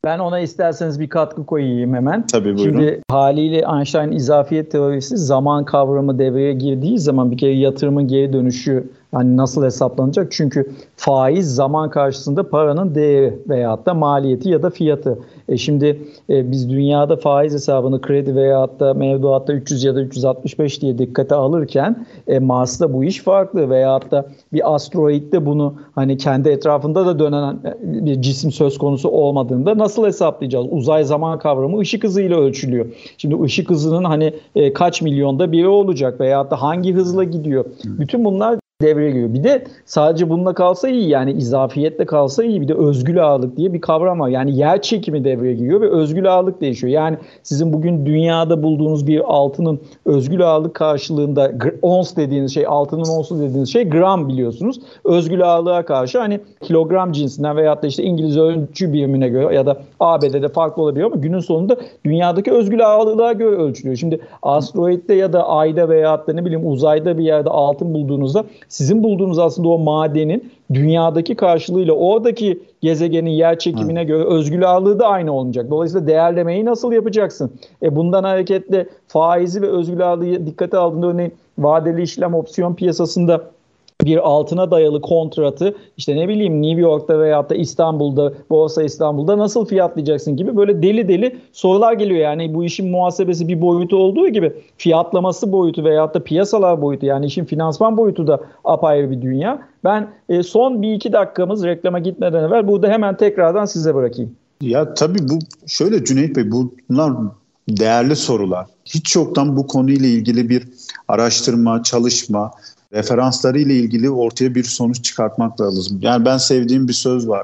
Ben ona isterseniz bir katkı koyayım hemen. Tabii buyurun. Şimdi haliyle Einstein izafiyet teorisi zaman kavramı devreye girdiği zaman bir kere yatırımın geri dönüşü yani nasıl hesaplanacak? Çünkü faiz zaman karşısında paranın değeri veyahut da maliyeti ya da fiyatı. E şimdi e, biz dünyada faiz hesabını kredi veyahut da mevduatta 300 ya da 365 diye dikkate alırken e, Mars'ta bu iş farklı veyahut da bir asteroidde bunu hani kendi etrafında da dönen e, bir cisim söz konusu olmadığında nasıl hesaplayacağız? Uzay zaman kavramı ışık hızıyla ölçülüyor. Şimdi ışık hızının hani e, kaç milyonda biri olacak veyahut da hangi hızla gidiyor? Bütün bunlar devreye giriyor. Bir de sadece bununla kalsa iyi yani izafiyetle kalsa iyi. Bir de özgül ağırlık diye bir kavram var. Yani yer çekimi devreye giriyor ve özgül ağırlık değişiyor. Yani sizin bugün dünyada bulduğunuz bir altının özgül ağırlık karşılığında ons dediğiniz şey altının onsu dediğiniz şey gram biliyorsunuz. Özgül ağırlığa karşı hani kilogram cinsinden veyahut da işte İngiliz ölçü birimine göre ya da ABD'de farklı olabiliyor ama günün sonunda dünyadaki özgül ağırlığa göre ölçülüyor. Şimdi asteroidde ya da ayda veyahut da ne bileyim uzayda bir yerde altın bulduğunuzda sizin bulduğunuz aslında o madenin dünyadaki karşılığıyla oradaki gezegenin yer çekimine göre özgül ağırlığı da aynı olmayacak. Dolayısıyla değerlemeyi nasıl yapacaksın? E bundan hareketle faizi ve özgül ağırlığı dikkate aldığında örneğin vadeli işlem opsiyon piyasasında bir altına dayalı kontratı işte ne bileyim New York'ta veya da İstanbul'da, Borsa İstanbul'da nasıl fiyatlayacaksın gibi böyle deli deli sorular geliyor. Yani bu işin muhasebesi bir boyutu olduğu gibi fiyatlaması boyutu veya da piyasalar boyutu yani işin finansman boyutu da apayrı bir dünya. Ben e, son bir iki dakikamız reklama gitmeden evvel burada hemen tekrardan size bırakayım. Ya tabii bu şöyle Cüneyt Bey bunlar değerli sorular. Hiç yoktan bu konuyla ilgili bir araştırma, çalışma, referansları ile ilgili ortaya bir sonuç çıkartmak lazım. Yani ben sevdiğim bir söz var.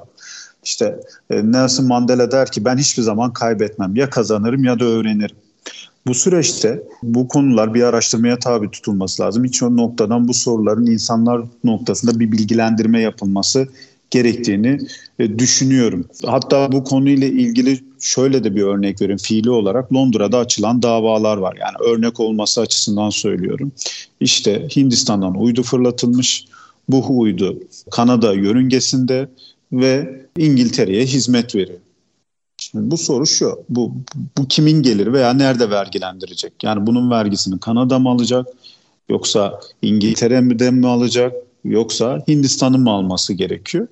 İşte e, Nelson Mandela der ki ben hiçbir zaman kaybetmem. Ya kazanırım ya da öğrenirim. Bu süreçte bu konular bir araştırmaya tabi tutulması lazım. Hiç o noktadan bu soruların insanlar noktasında bir bilgilendirme yapılması gerektiğini e, düşünüyorum. Hatta bu konuyla ilgili şöyle de bir örnek vereyim. Fiili olarak Londra'da açılan davalar var. Yani örnek olması açısından söylüyorum. İşte Hindistan'dan uydu fırlatılmış. Bu uydu Kanada yörüngesinde ve İngiltere'ye hizmet veriyor. Şimdi bu soru şu, bu, bu kimin gelir veya nerede vergilendirecek? Yani bunun vergisini Kanada mı alacak yoksa İngiltere mi mi alacak yoksa Hindistan'ın mı alması gerekiyor?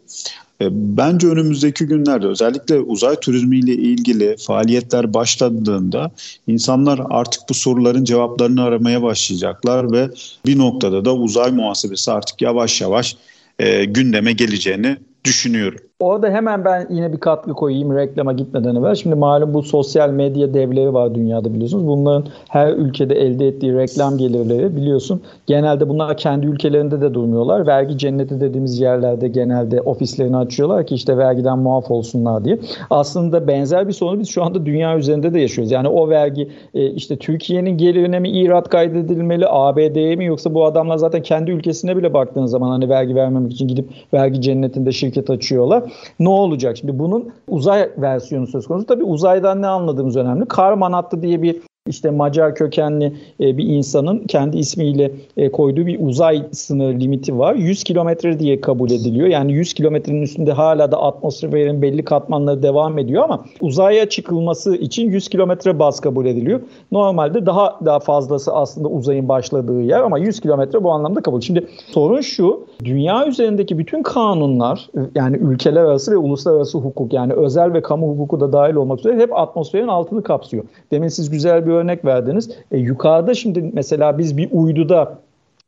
E, bence önümüzdeki günlerde özellikle uzay turizmiyle ilgili faaliyetler başladığında insanlar artık bu soruların cevaplarını aramaya başlayacaklar ve bir noktada da uzay muhasebesi artık yavaş yavaş e, gündeme geleceğini düşünüyorum. Orada hemen ben yine bir katkı koyayım reklama gitmeden evvel. Şimdi malum bu sosyal medya devleri var dünyada biliyorsunuz. Bunların her ülkede elde ettiği reklam gelirleri biliyorsun. Genelde bunlar kendi ülkelerinde de durmuyorlar. Vergi cenneti dediğimiz yerlerde genelde ofislerini açıyorlar ki işte vergiden muaf olsunlar diye. Aslında benzer bir sorunu biz şu anda dünya üzerinde de yaşıyoruz. Yani o vergi e, işte Türkiye'nin gelirine mi irat kaydedilmeli, ABD'ye mi yoksa bu adamlar zaten kendi ülkesine bile baktığınız zaman hani vergi vermemek için gidip vergi cennetinde şirket açıyorlar. Ne olacak? Şimdi bunun uzay versiyonu söz konusu. Tabii uzaydan ne anladığımız önemli. Karman hattı diye bir işte Macar kökenli e, bir insanın kendi ismiyle e, koyduğu bir uzay sınır limiti var. 100 kilometre diye kabul ediliyor. Yani 100 kilometrenin üstünde hala da atmosferin belli katmanları devam ediyor ama uzaya çıkılması için 100 kilometre baz kabul ediliyor. Normalde daha daha fazlası aslında uzayın başladığı yer ama 100 kilometre bu anlamda kabul. Şimdi sorun şu, dünya üzerindeki bütün kanunlar yani ülkeler arası ve uluslararası hukuk yani özel ve kamu hukuku da dahil olmak üzere hep atmosferin altını kapsıyor. Demin siz güzel bir örnek verdiniz. E, yukarıda şimdi mesela biz bir uyduda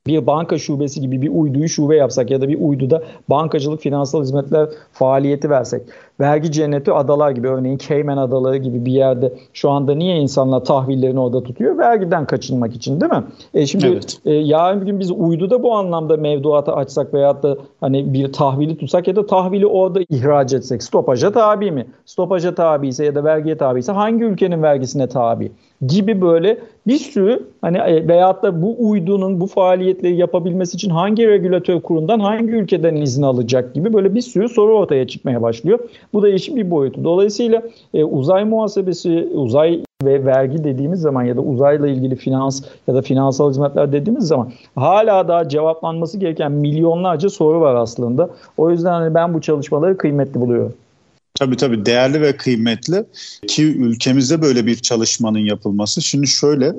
bir banka şubesi gibi bir uyduyu şube yapsak ya da bir uyduda bankacılık finansal hizmetler faaliyeti versek vergi cenneti adalar gibi örneğin Cayman adaları gibi bir yerde şu anda niye insanlar tahvillerini orada tutuyor? Vergiden kaçınmak için değil mi? E şimdi evet. e, yarın bir gün biz uyduda bu anlamda mevduatı açsak veyahut da hani bir tahvili tutsak ya da tahvili orada ihraç etsek stopaja tabi mi? Stopaja tabi ise ya da vergiye tabi ise hangi ülkenin vergisine tabi? gibi böyle bir sürü hani e, veyahut da bu uydunun bu faaliyetleri yapabilmesi için hangi regülatör kurumdan hangi ülkeden izin alacak gibi böyle bir sürü soru ortaya çıkmaya başlıyor. Bu da işin bir boyutu. Dolayısıyla e, uzay muhasebesi, uzay ve vergi dediğimiz zaman ya da uzayla ilgili finans ya da finansal hizmetler dediğimiz zaman hala daha cevaplanması gereken milyonlarca soru var aslında. O yüzden hani ben bu çalışmaları kıymetli buluyorum. Tabii tabii değerli ve kıymetli ki ülkemizde böyle bir çalışmanın yapılması. Şimdi şöyle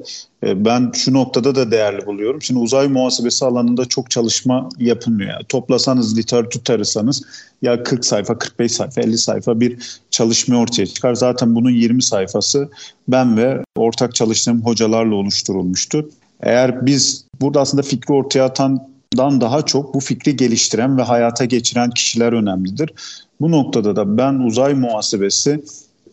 e, ben şu noktada da değerli buluyorum. Şimdi uzay muhasebesi alanında çok çalışma yapılmıyor. Yani toplasanız literatür tarısanız ya 40 sayfa, 45 sayfa, 50 sayfa bir çalışma ortaya çıkar. Zaten bunun 20 sayfası ben ve ortak çalıştığım hocalarla oluşturulmuştu. Eğer biz burada aslında fikri ortaya atan daha çok bu fikri geliştiren ve hayata geçiren kişiler önemlidir. Bu noktada da ben uzay muhasebesi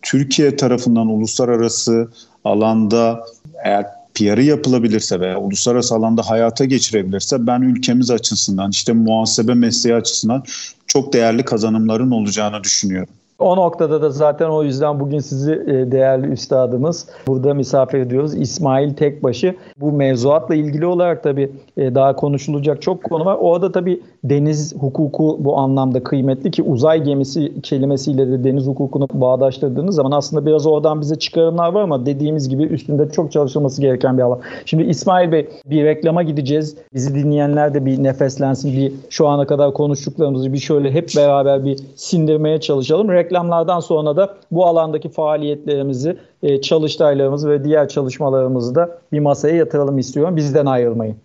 Türkiye tarafından uluslararası alanda eğer PR'ı yapılabilirse veya uluslararası alanda hayata geçirebilirse ben ülkemiz açısından işte muhasebe mesleği açısından çok değerli kazanımların olacağını düşünüyorum. O noktada da zaten o yüzden bugün sizi e, değerli üstadımız burada misafir ediyoruz. İsmail Tekbaşı. Bu mevzuatla ilgili olarak tabii e, daha konuşulacak çok konu var. Orada tabii deniz hukuku bu anlamda kıymetli ki uzay gemisi kelimesiyle de deniz hukukunu bağdaştırdığınız zaman aslında biraz oradan bize çıkarımlar var ama dediğimiz gibi üstünde çok çalışılması gereken bir alan. Şimdi İsmail Bey bir reklama gideceğiz. Bizi dinleyenler de bir nefeslensin. Bir şu ana kadar konuştuklarımızı bir şöyle hep beraber bir sindirmeye çalışalım. Reklamlardan sonra da bu alandaki faaliyetlerimizi, e, çalıştaylarımızı ve diğer çalışmalarımızı da bir masaya yatıralım istiyorum. Bizden ayrılmayın.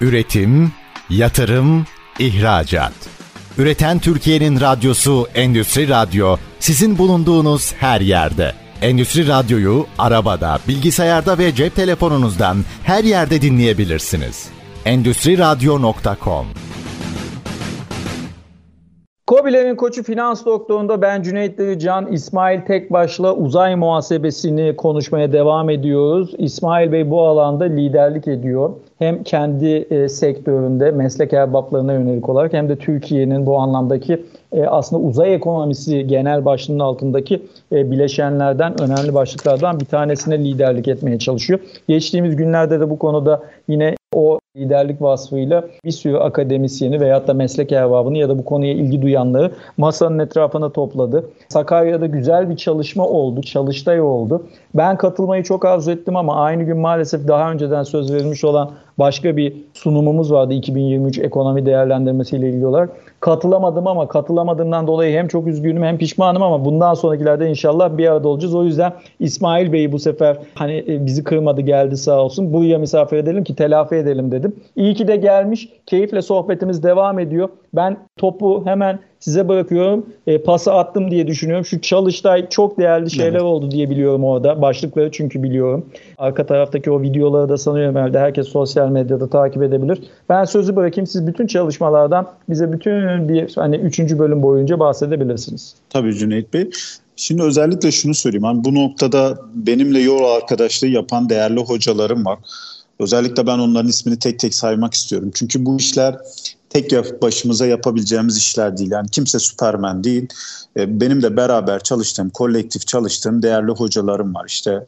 Üretim, yatırım, ihracat. Üreten Türkiye'nin radyosu Endüstri Radyo sizin bulunduğunuz her yerde. Endüstri Radyo'yu arabada, bilgisayarda ve cep telefonunuzdan her yerde dinleyebilirsiniz. Endüstri Radyo.com Kobilerin koçu finans doktorunda ben Cüneyt Can İsmail Tekbaş'la uzay muhasebesini konuşmaya devam ediyoruz. İsmail Bey bu alanda liderlik ediyor. Hem kendi e, sektöründe meslek erbaplarına yönelik olarak hem de Türkiye'nin bu anlamdaki e, aslında uzay ekonomisi genel başlığının altındaki e, bileşenlerden, önemli başlıklardan bir tanesine liderlik etmeye çalışıyor. Geçtiğimiz günlerde de bu konuda yine o liderlik vasfıyla bir sürü akademisyeni veyahut da meslek erbabını ya da bu konuya ilgi duyanları masanın etrafına topladı. Sakarya'da güzel bir çalışma oldu, çalıştay oldu. Ben katılmayı çok arzu ettim ama aynı gün maalesef daha önceden söz verilmiş olan başka bir sunumumuz vardı 2023 ekonomi değerlendirmesiyle ilgili olarak. Katılamadım ama katılamadığımdan dolayı hem çok üzgünüm hem pişmanım ama bundan sonrakilerde inşallah bir arada olacağız. O yüzden İsmail Bey'i bu sefer hani e, bizi kırmadı geldi sağ olsun. Buraya misafir edelim ki telafi edelim dedim. İyi ki de gelmiş. Keyifle sohbetimiz devam ediyor. Ben topu hemen size bırakıyorum. E, pası attım diye düşünüyorum. Şu çalıştay çok değerli şeyler evet. oldu diye biliyorum orada. Başlıkları çünkü biliyorum. Arka taraftaki o videoları da sanıyorum herhalde herkes sosyal medyada takip edebilir. Ben sözü bırakayım. Siz bütün çalışmalardan bize bütün bir hani üçüncü bölüm boyunca bahsedebilirsiniz. Tabii Cüneyt Bey. Şimdi özellikle şunu söyleyeyim. Hani bu noktada benimle yol arkadaşlığı yapan değerli hocalarım var. Özellikle ben onların ismini tek tek saymak istiyorum. Çünkü bu işler tek başımıza yapabileceğimiz işler değil. Yani kimse süpermen değil. E, benim de beraber çalıştığım, kolektif çalıştığım değerli hocalarım var. İşte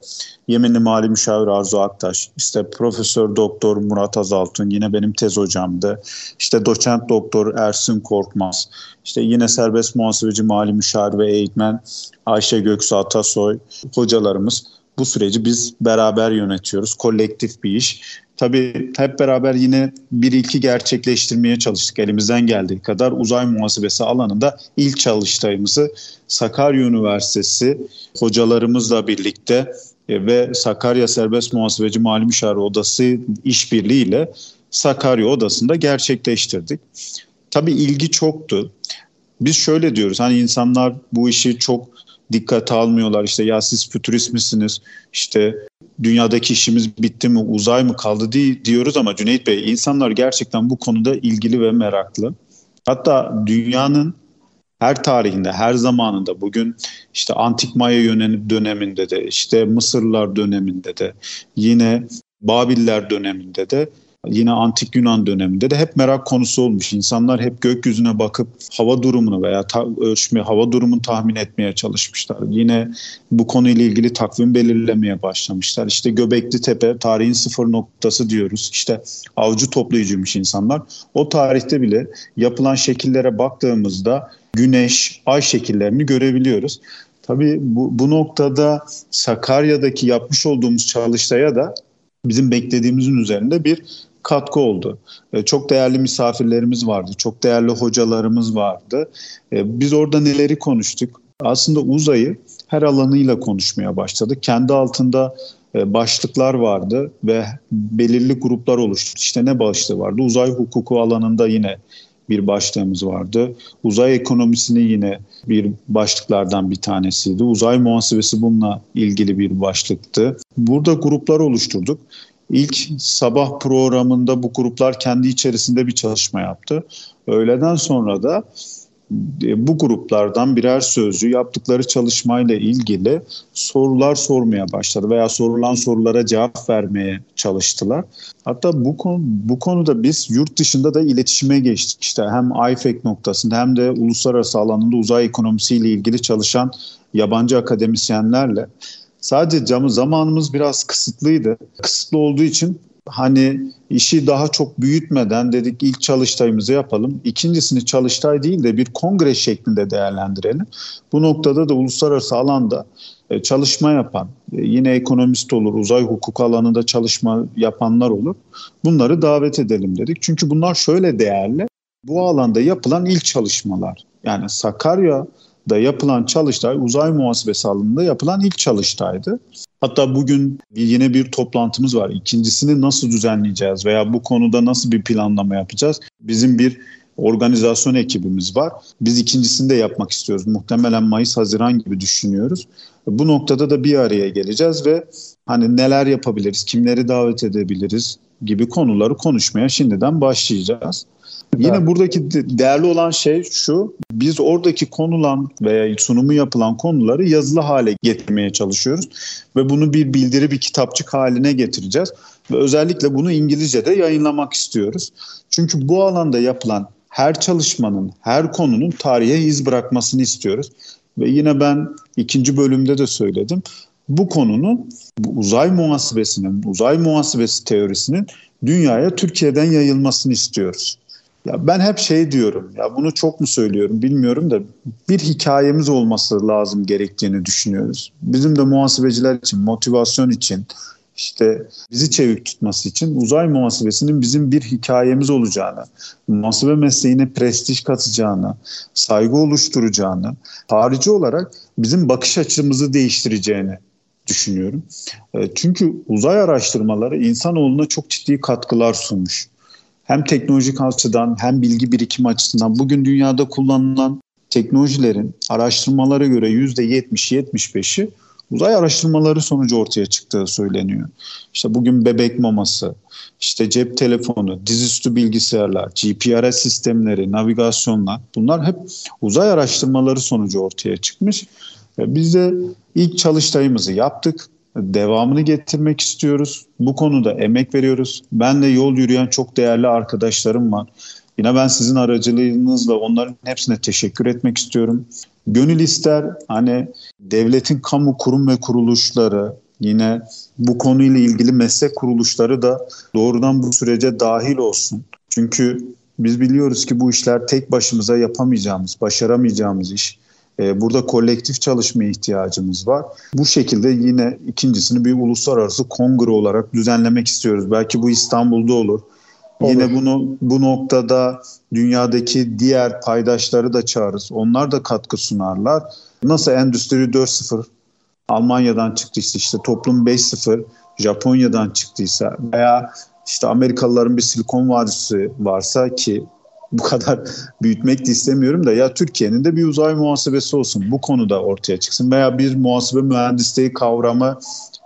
Yeminli Mali Müşavir Arzu Aktaş, işte Profesör Doktor Murat Azaltun yine benim tez hocamdı. İşte Doçent Doktor Ersin Korkmaz, işte yine serbest muhasebeci mali müşavir ve eğitmen Ayşe Göksu Atasoy hocalarımız bu süreci biz beraber yönetiyoruz. Kolektif bir iş. Tabii hep beraber yine bir ilki gerçekleştirmeye çalıştık elimizden geldiği kadar. Uzay muhasebesi alanında ilk çalıştayımızı Sakarya Üniversitesi hocalarımızla birlikte e, ve Sakarya Serbest Muhasebeci Mali Müşavir Odası işbirliğiyle Sakarya Odası'nda gerçekleştirdik. Tabii ilgi çoktu. Biz şöyle diyoruz hani insanlar bu işi çok dikkate almıyorlar. İşte ya siz fütürist misiniz? İşte dünyadaki işimiz bitti mi? Uzay mı kaldı diye diyoruz ama Cüneyt Bey insanlar gerçekten bu konuda ilgili ve meraklı. Hatta dünyanın her tarihinde, her zamanında bugün işte antik Maya döneminde de, işte Mısırlar döneminde de, yine Babiller döneminde de yine antik Yunan döneminde de hep merak konusu olmuş. İnsanlar hep gökyüzüne bakıp hava durumunu veya ta- ölçme, hava durumunu tahmin etmeye çalışmışlar. Yine bu konuyla ilgili takvim belirlemeye başlamışlar. İşte Göbekli Tepe tarihin sıfır noktası diyoruz. İşte avcı toplayıcıymış insanlar. O tarihte bile yapılan şekillere baktığımızda güneş, ay şekillerini görebiliyoruz. Tabii bu, bu noktada Sakarya'daki yapmış olduğumuz çalıştaya da bizim beklediğimizin üzerinde bir katkı oldu. E, çok değerli misafirlerimiz vardı, çok değerli hocalarımız vardı. E, biz orada neleri konuştuk? Aslında uzayı her alanıyla konuşmaya başladık. Kendi altında e, başlıklar vardı ve belirli gruplar oluştu. İşte ne başlığı vardı? Uzay hukuku alanında yine bir başlığımız vardı. Uzay ekonomisini yine bir başlıklardan bir tanesiydi. Uzay muhasebesi bununla ilgili bir başlıktı. Burada gruplar oluşturduk. İlk sabah programında bu gruplar kendi içerisinde bir çalışma yaptı. Öğleden sonra da e, bu gruplardan birer sözcü yaptıkları çalışmayla ilgili sorular sormaya başladı veya sorulan sorulara cevap vermeye çalıştılar. Hatta bu konu bu konuda biz yurt dışında da iletişime geçtik. İşte hem IFEC noktasında hem de uluslararası alanında uzay ekonomisiyle ilgili çalışan yabancı akademisyenlerle Sadece camı zamanımız biraz kısıtlıydı. Kısıtlı olduğu için hani işi daha çok büyütmeden dedik ilk çalıştayımızı yapalım. İkincisini çalıştay değil de bir kongre şeklinde değerlendirelim. Bu noktada da uluslararası alanda e, çalışma yapan, e, yine ekonomist olur, uzay hukuk alanında çalışma yapanlar olur. Bunları davet edelim dedik. Çünkü bunlar şöyle değerli. Bu alanda yapılan ilk çalışmalar. Yani Sakarya da yapılan çalıştay uzay muhasebesi alanında yapılan ilk çalıştaydı. Hatta bugün yine bir toplantımız var. İkincisini nasıl düzenleyeceğiz veya bu konuda nasıl bir planlama yapacağız? Bizim bir organizasyon ekibimiz var. Biz ikincisini de yapmak istiyoruz. Muhtemelen Mayıs-Haziran gibi düşünüyoruz. Bu noktada da bir araya geleceğiz ve hani neler yapabiliriz, kimleri davet edebiliriz gibi konuları konuşmaya şimdiden başlayacağız. Yine buradaki değerli olan şey şu, biz oradaki konulan veya sunumu yapılan konuları yazılı hale getirmeye çalışıyoruz ve bunu bir bildiri, bir kitapçık haline getireceğiz ve özellikle bunu İngilizce'de yayınlamak istiyoruz. Çünkü bu alanda yapılan her çalışmanın, her konunun tarihe iz bırakmasını istiyoruz. Ve yine ben ikinci bölümde de söyledim. Bu konunun bu uzay muhasebesinin, uzay muhasebesi teorisinin dünyaya Türkiye'den yayılmasını istiyoruz. Ya ben hep şey diyorum ya bunu çok mu söylüyorum bilmiyorum da bir hikayemiz olması lazım gerektiğini düşünüyoruz. Bizim de muhasebeciler için, motivasyon için, işte bizi çevik tutması için uzay muhasebesinin bizim bir hikayemiz olacağını, muhasebe mesleğine prestij katacağını, saygı oluşturacağını, harici olarak bizim bakış açımızı değiştireceğini düşünüyorum. E, çünkü uzay araştırmaları insanoğluna çok ciddi katkılar sunmuş hem teknolojik açıdan hem bilgi birikimi açısından bugün dünyada kullanılan teknolojilerin araştırmalara göre %70-75'i uzay araştırmaları sonucu ortaya çıktığı söyleniyor. İşte bugün bebek maması, işte cep telefonu, dizüstü bilgisayarlar, GPRS sistemleri, navigasyonlar bunlar hep uzay araştırmaları sonucu ortaya çıkmış. Biz de ilk çalıştayımızı yaptık. Devamını getirmek istiyoruz. Bu konuda emek veriyoruz. Ben de yol yürüyen çok değerli arkadaşlarım var. Yine ben sizin aracılığınızla onların hepsine teşekkür etmek istiyorum. Gönül ister hani devletin kamu kurum ve kuruluşları yine bu konuyla ilgili meslek kuruluşları da doğrudan bu sürece dahil olsun. Çünkü biz biliyoruz ki bu işler tek başımıza yapamayacağımız, başaramayacağımız iş. Ee, burada kolektif çalışma ihtiyacımız var. Bu şekilde yine ikincisini bir uluslararası kongre olarak düzenlemek istiyoruz. Belki bu İstanbul'da olur. Olur. Yine bunu bu noktada dünyadaki diğer paydaşları da çağırırız. Onlar da katkı sunarlar. Nasıl Endüstri 4.0 Almanya'dan çıktıysa işte Toplum 5.0 Japonya'dan çıktıysa veya işte Amerikalıların bir Silikon Vadisi varsa ki bu kadar büyütmek de istemiyorum da ya Türkiye'nin de bir uzay muhasebesi olsun. Bu konuda ortaya çıksın veya bir muhasebe mühendisliği kavramı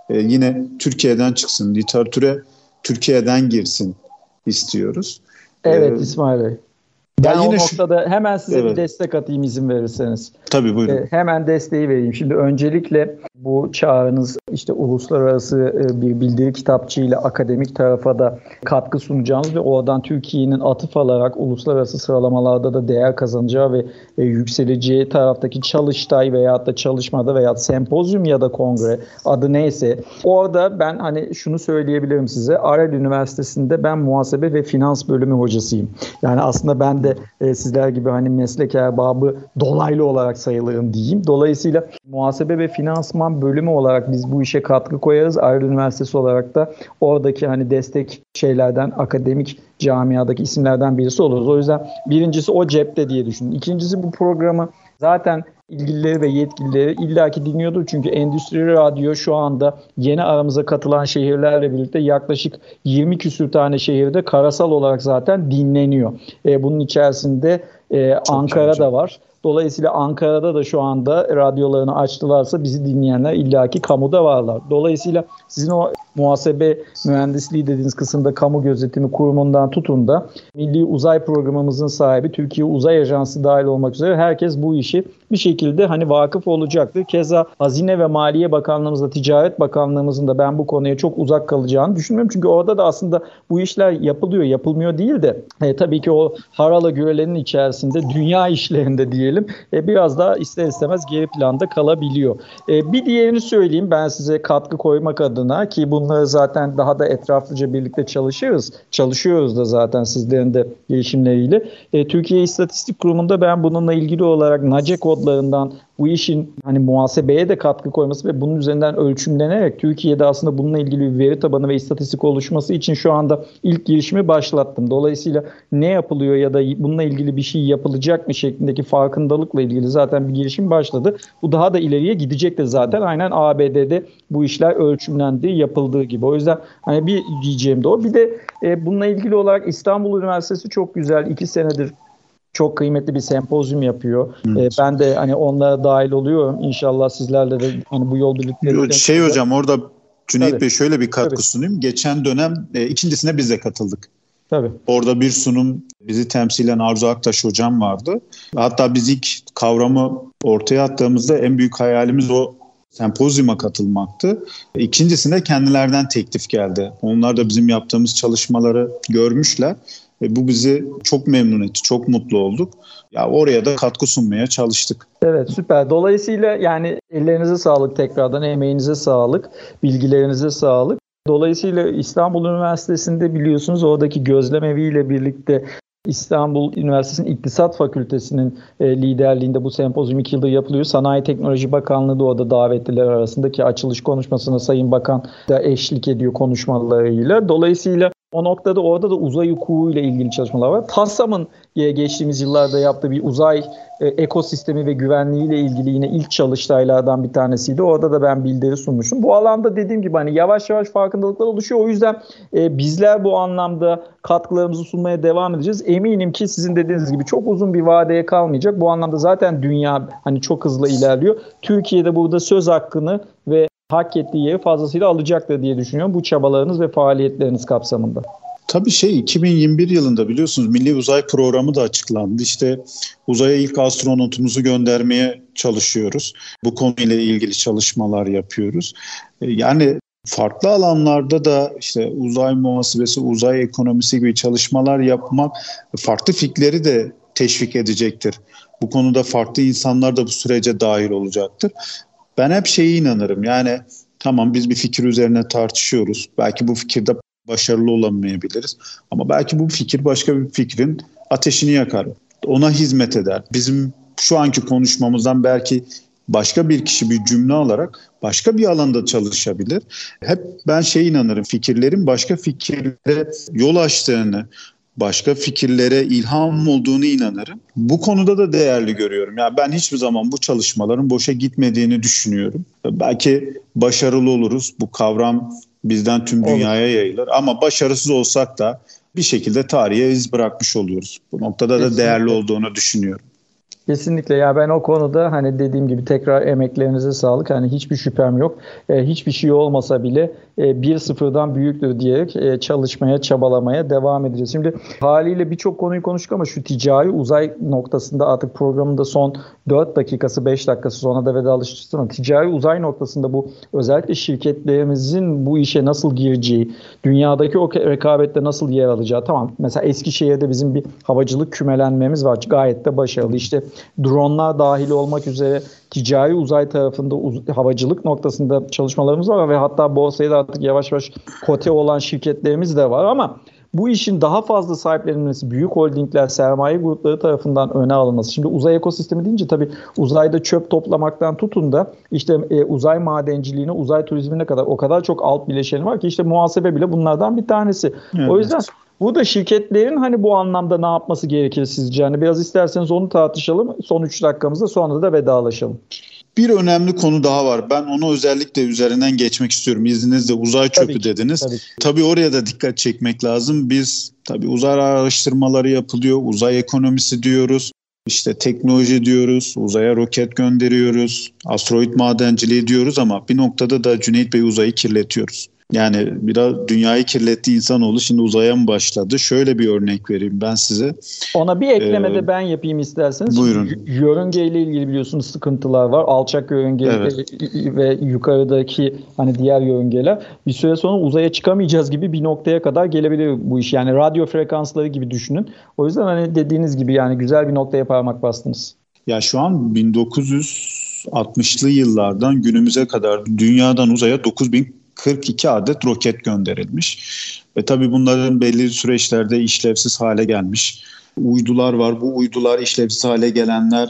e, yine Türkiye'den çıksın. Literatüre Türkiye'den girsin istiyoruz. Evet ee, İsmail Bey. Ben yani o noktada şu... hemen size evet. bir destek atayım izin verirseniz. Tabii buyurun. Ee, hemen desteği vereyim. Şimdi öncelikle bu çağrınız işte uluslararası e, bir bildiri kitapçı ile akademik tarafa da katkı sunacağınız ve oradan Türkiye'nin atıf alarak uluslararası sıralamalarda da değer kazanacağı ve e, yükseleceği taraftaki çalıştay veya da çalışmada veya sempozyum ya da kongre adı neyse orada ben hani şunu söyleyebilirim size Arel Üniversitesi'nde ben muhasebe ve finans bölümü hocasıyım. Yani aslında ben de e, sizler gibi hani meslek erbabı dolaylı olarak sayılırım diyeyim. Dolayısıyla muhasebe ve finansman bölümü olarak biz bu işe katkı koyarız. Ayrı Üniversitesi olarak da oradaki hani destek şeylerden akademik camiadaki isimlerden birisi oluruz. O yüzden birincisi o cepte diye düşünün. İkincisi bu programı zaten ilgilileri ve yetkilileri illaki dinliyordur. Çünkü Endüstri Radyo şu anda yeni aramıza katılan şehirlerle birlikte yaklaşık 20 küsür tane şehirde karasal olarak zaten dinleniyor. E, bunun içerisinde e, Ankara da var. Dolayısıyla Ankara'da da şu anda radyolarını açtılarsa bizi dinleyenler illaki kamuda varlar. Dolayısıyla sizin o muhasebe mühendisliği dediğiniz kısımda kamu gözetimi kurumundan tutun da Milli Uzay Programımızın sahibi Türkiye Uzay Ajansı dahil olmak üzere herkes bu işi bir şekilde hani vakıf olacaktır. Keza Hazine ve Maliye Bakanlığımızda, Ticaret Bakanlığımızın da ben bu konuya çok uzak kalacağını düşünmüyorum. Çünkü orada da aslında bu işler yapılıyor, yapılmıyor değil de e, tabii ki o harala güvelenin içerisinde dünya işlerinde diyelim e, biraz daha ister istemez geri planda kalabiliyor. E, bir diğerini söyleyeyim ben size katkı koymak adına ki bunları zaten daha da etraflıca birlikte çalışırız. Çalışıyoruz da zaten sizlerin de gelişimleriyle. E, Türkiye İstatistik Kurumu'nda ben bununla ilgili olarak NACE kodlarından bu işin hani muhasebeye de katkı koyması ve bunun üzerinden ölçümlenerek Türkiye'de aslında bununla ilgili bir veri tabanı ve istatistik oluşması için şu anda ilk girişimi başlattım. Dolayısıyla ne yapılıyor ya da bununla ilgili bir şey yapılacak mı şeklindeki farkındalıkla ilgili zaten bir girişim başladı. Bu daha da ileriye gidecektir zaten. Aynen ABD'de bu işler ölçümlendiği, yapıldığı gibi. O yüzden hani bir diyeceğim de o. Bir de e, bununla ilgili olarak İstanbul Üniversitesi çok güzel iki senedir çok kıymetli bir sempozyum yapıyor. Evet. Ee, ben de hani onlara dahil oluyorum. İnşallah sizlerle de hani bu yol birlikte. Şey hocam orada Cüneyt Tabii. Bey şöyle bir katkı Tabii. sunayım. Geçen dönem e, ikincisine biz de katıldık. Tabii. Orada bir sunum bizi temsilen Arzu Aktaş hocam vardı. Hatta biz ilk kavramı ortaya attığımızda en büyük hayalimiz o sempozyuma katılmaktı. İkincisinde kendilerden teklif geldi. Onlar da bizim yaptığımız çalışmaları görmüşler. Ve bu bizi çok memnun etti, çok mutlu olduk. Ya oraya da katkı sunmaya çalıştık. Evet süper. Dolayısıyla yani ellerinize sağlık tekrardan, emeğinize sağlık, bilgilerinize sağlık. Dolayısıyla İstanbul Üniversitesi'nde biliyorsunuz oradaki gözlemeviyle birlikte İstanbul Üniversitesi'nin İktisat Fakültesi'nin e, liderliğinde bu sempozyum iki yıldır yapılıyor. Sanayi Teknoloji Bakanlığı da orada davetliler arasındaki açılış konuşmasına Sayın Bakan da eşlik ediyor konuşmalarıyla. Dolayısıyla O noktada orada da uzay hukuku ile ilgili çalışmalar var. TASSAM'ın geçtiğimiz yıllarda yaptığı bir uzay e, ekosistemi ve güvenliği ile ilgili yine ilk çalıştaylardan bir tanesiydi. Orada da ben bildiri sunmuştum. Bu alanda dediğim gibi hani yavaş yavaş farkındalıklar oluşuyor. O yüzden e, bizler bu anlamda katkılarımızı sunmaya devam edeceğiz. Eminim ki sizin dediğiniz gibi çok uzun bir vadeye kalmayacak. Bu anlamda zaten dünya hani çok hızlı ilerliyor. Türkiye'de burada söz hakkını ve hak ettiği yeri fazlasıyla alacaktır diye düşünüyorum bu çabalarınız ve faaliyetleriniz kapsamında. Tabii şey 2021 yılında biliyorsunuz Milli Uzay Programı da açıklandı. İşte uzaya ilk astronotumuzu göndermeye çalışıyoruz. Bu konuyla ilgili çalışmalar yapıyoruz. E, yani farklı alanlarda da işte uzay muhasebesi, uzay ekonomisi gibi çalışmalar yapmak farklı fikirleri de teşvik edecektir. Bu konuda farklı insanlar da bu sürece dahil olacaktır. Ben hep şeye inanırım yani tamam biz bir fikir üzerine tartışıyoruz. Belki bu fikirde başarılı olamayabiliriz. Ama belki bu fikir başka bir fikrin ateşini yakar. Ona hizmet eder. Bizim şu anki konuşmamızdan belki başka bir kişi bir cümle alarak başka bir alanda çalışabilir. Hep ben şey inanırım fikirlerin başka fikirlere yol açtığını, başka fikirlere ilham olduğunu inanırım. Bu konuda da değerli görüyorum. Yani ben hiçbir zaman bu çalışmaların boşa gitmediğini düşünüyorum. Belki başarılı oluruz. Bu kavram bizden tüm dünyaya yayılır ama başarısız olsak da bir şekilde tarihe iz bırakmış oluyoruz. Bu noktada da değerli olduğunu düşünüyorum. Kesinlikle ya ben o konuda hani dediğim gibi tekrar emeklerinize sağlık. Hani hiçbir şüphem yok. E, hiçbir şey olmasa bile e, bir sıfırdan büyüktür diyerek e, çalışmaya, çabalamaya devam edeceğiz. Şimdi haliyle birçok konuyu konuştuk ama şu ticari uzay noktasında artık programın da son 4 dakikası 5 dakikası sonra da vedalaşacağız ama ticari uzay noktasında bu özellikle şirketlerimizin bu işe nasıl gireceği, dünyadaki o rekabette nasıl yer alacağı tamam mesela Eskişehir'de bizim bir havacılık kümelenmemiz var gayet de başarılı işte dronlar dahil olmak üzere ticari uzay tarafında uz- havacılık noktasında çalışmalarımız var ve hatta borsaya da artık yavaş yavaş kote olan şirketlerimiz de var ama bu işin daha fazla sahiplenilmesi, büyük holdingler, sermaye grupları tarafından öne alınması. Şimdi uzay ekosistemi deyince tabii uzayda çöp toplamaktan tutun da işte e, uzay madenciliğine, uzay turizmine kadar o kadar çok alt bileşeni var ki işte muhasebe bile bunlardan bir tanesi. Evet. O yüzden bu da şirketlerin hani bu anlamda ne yapması gerekir sizce? Yani biraz isterseniz onu tartışalım. Son 3 dakikamızda sonra da vedalaşalım. Bir önemli konu daha var. Ben onu özellikle üzerinden geçmek istiyorum. İzninizle uzay çöpü tabii ki, dediniz. Tabii. tabii oraya da dikkat çekmek lazım. Biz tabii uzay araştırmaları yapılıyor. Uzay ekonomisi diyoruz. İşte teknoloji diyoruz, uzaya roket gönderiyoruz, asteroid madenciliği diyoruz ama bir noktada da Cüneyt Bey uzayı kirletiyoruz. Yani biraz dünyayı kirletti insanoğlu şimdi uzaya mı başladı? Şöyle bir örnek vereyim ben size. Ona bir ekleme ee, de ben yapayım isterseniz. Buyurun. Yörünge ile ilgili biliyorsunuz sıkıntılar var. Alçak yörünge evet. ve yukarıdaki hani diğer yörüngeler. Bir süre sonra uzaya çıkamayacağız gibi bir noktaya kadar gelebilir bu iş. Yani radyo frekansları gibi düşünün. O yüzden hani dediğiniz gibi yani güzel bir noktaya parmak bastınız. Ya şu an 1960'lı yıllardan günümüze kadar dünyadan uzaya 9000 42 adet roket gönderilmiş. Ve tabii bunların belli süreçlerde işlevsiz hale gelmiş. Uydular var. Bu uydular işlevsiz hale gelenler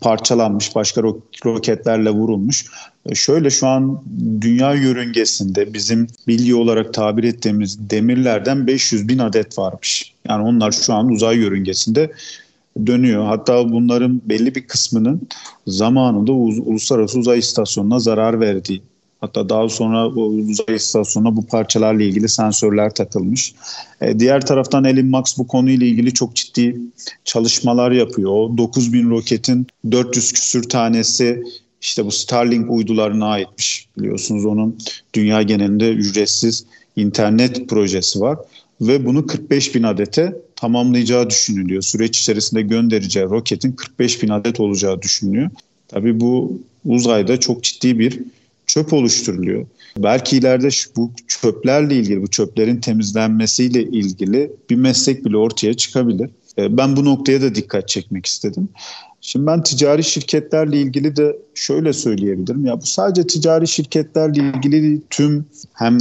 parçalanmış, başka roketlerle vurulmuş. Şöyle şu an dünya yörüngesinde bizim bilgi olarak tabir ettiğimiz demirlerden 500 bin adet varmış. Yani onlar şu an uzay yörüngesinde dönüyor. Hatta bunların belli bir kısmının zamanında Uluslararası Uzay İstasyonu'na zarar verdiği Hatta daha sonra bu uzay istasyonuna bu parçalarla ilgili sensörler takılmış. E, diğer taraftan Elon Musk bu konuyla ilgili çok ciddi çalışmalar yapıyor. O 9000 roketin 400 küsür tanesi işte bu Starlink uydularına aitmiş. Biliyorsunuz onun dünya genelinde ücretsiz internet projesi var ve bunu 45 bin adete tamamlayacağı düşünülüyor. Süreç içerisinde göndereceği roketin 45 bin adet olacağı düşünülüyor. Tabii bu uzayda çok ciddi bir çöp oluşturuluyor. Belki ileride bu çöplerle ilgili, bu çöplerin temizlenmesiyle ilgili bir meslek bile ortaya çıkabilir. E, ben bu noktaya da dikkat çekmek istedim. Şimdi ben ticari şirketlerle ilgili de şöyle söyleyebilirim. Ya bu sadece ticari şirketlerle ilgili tüm hem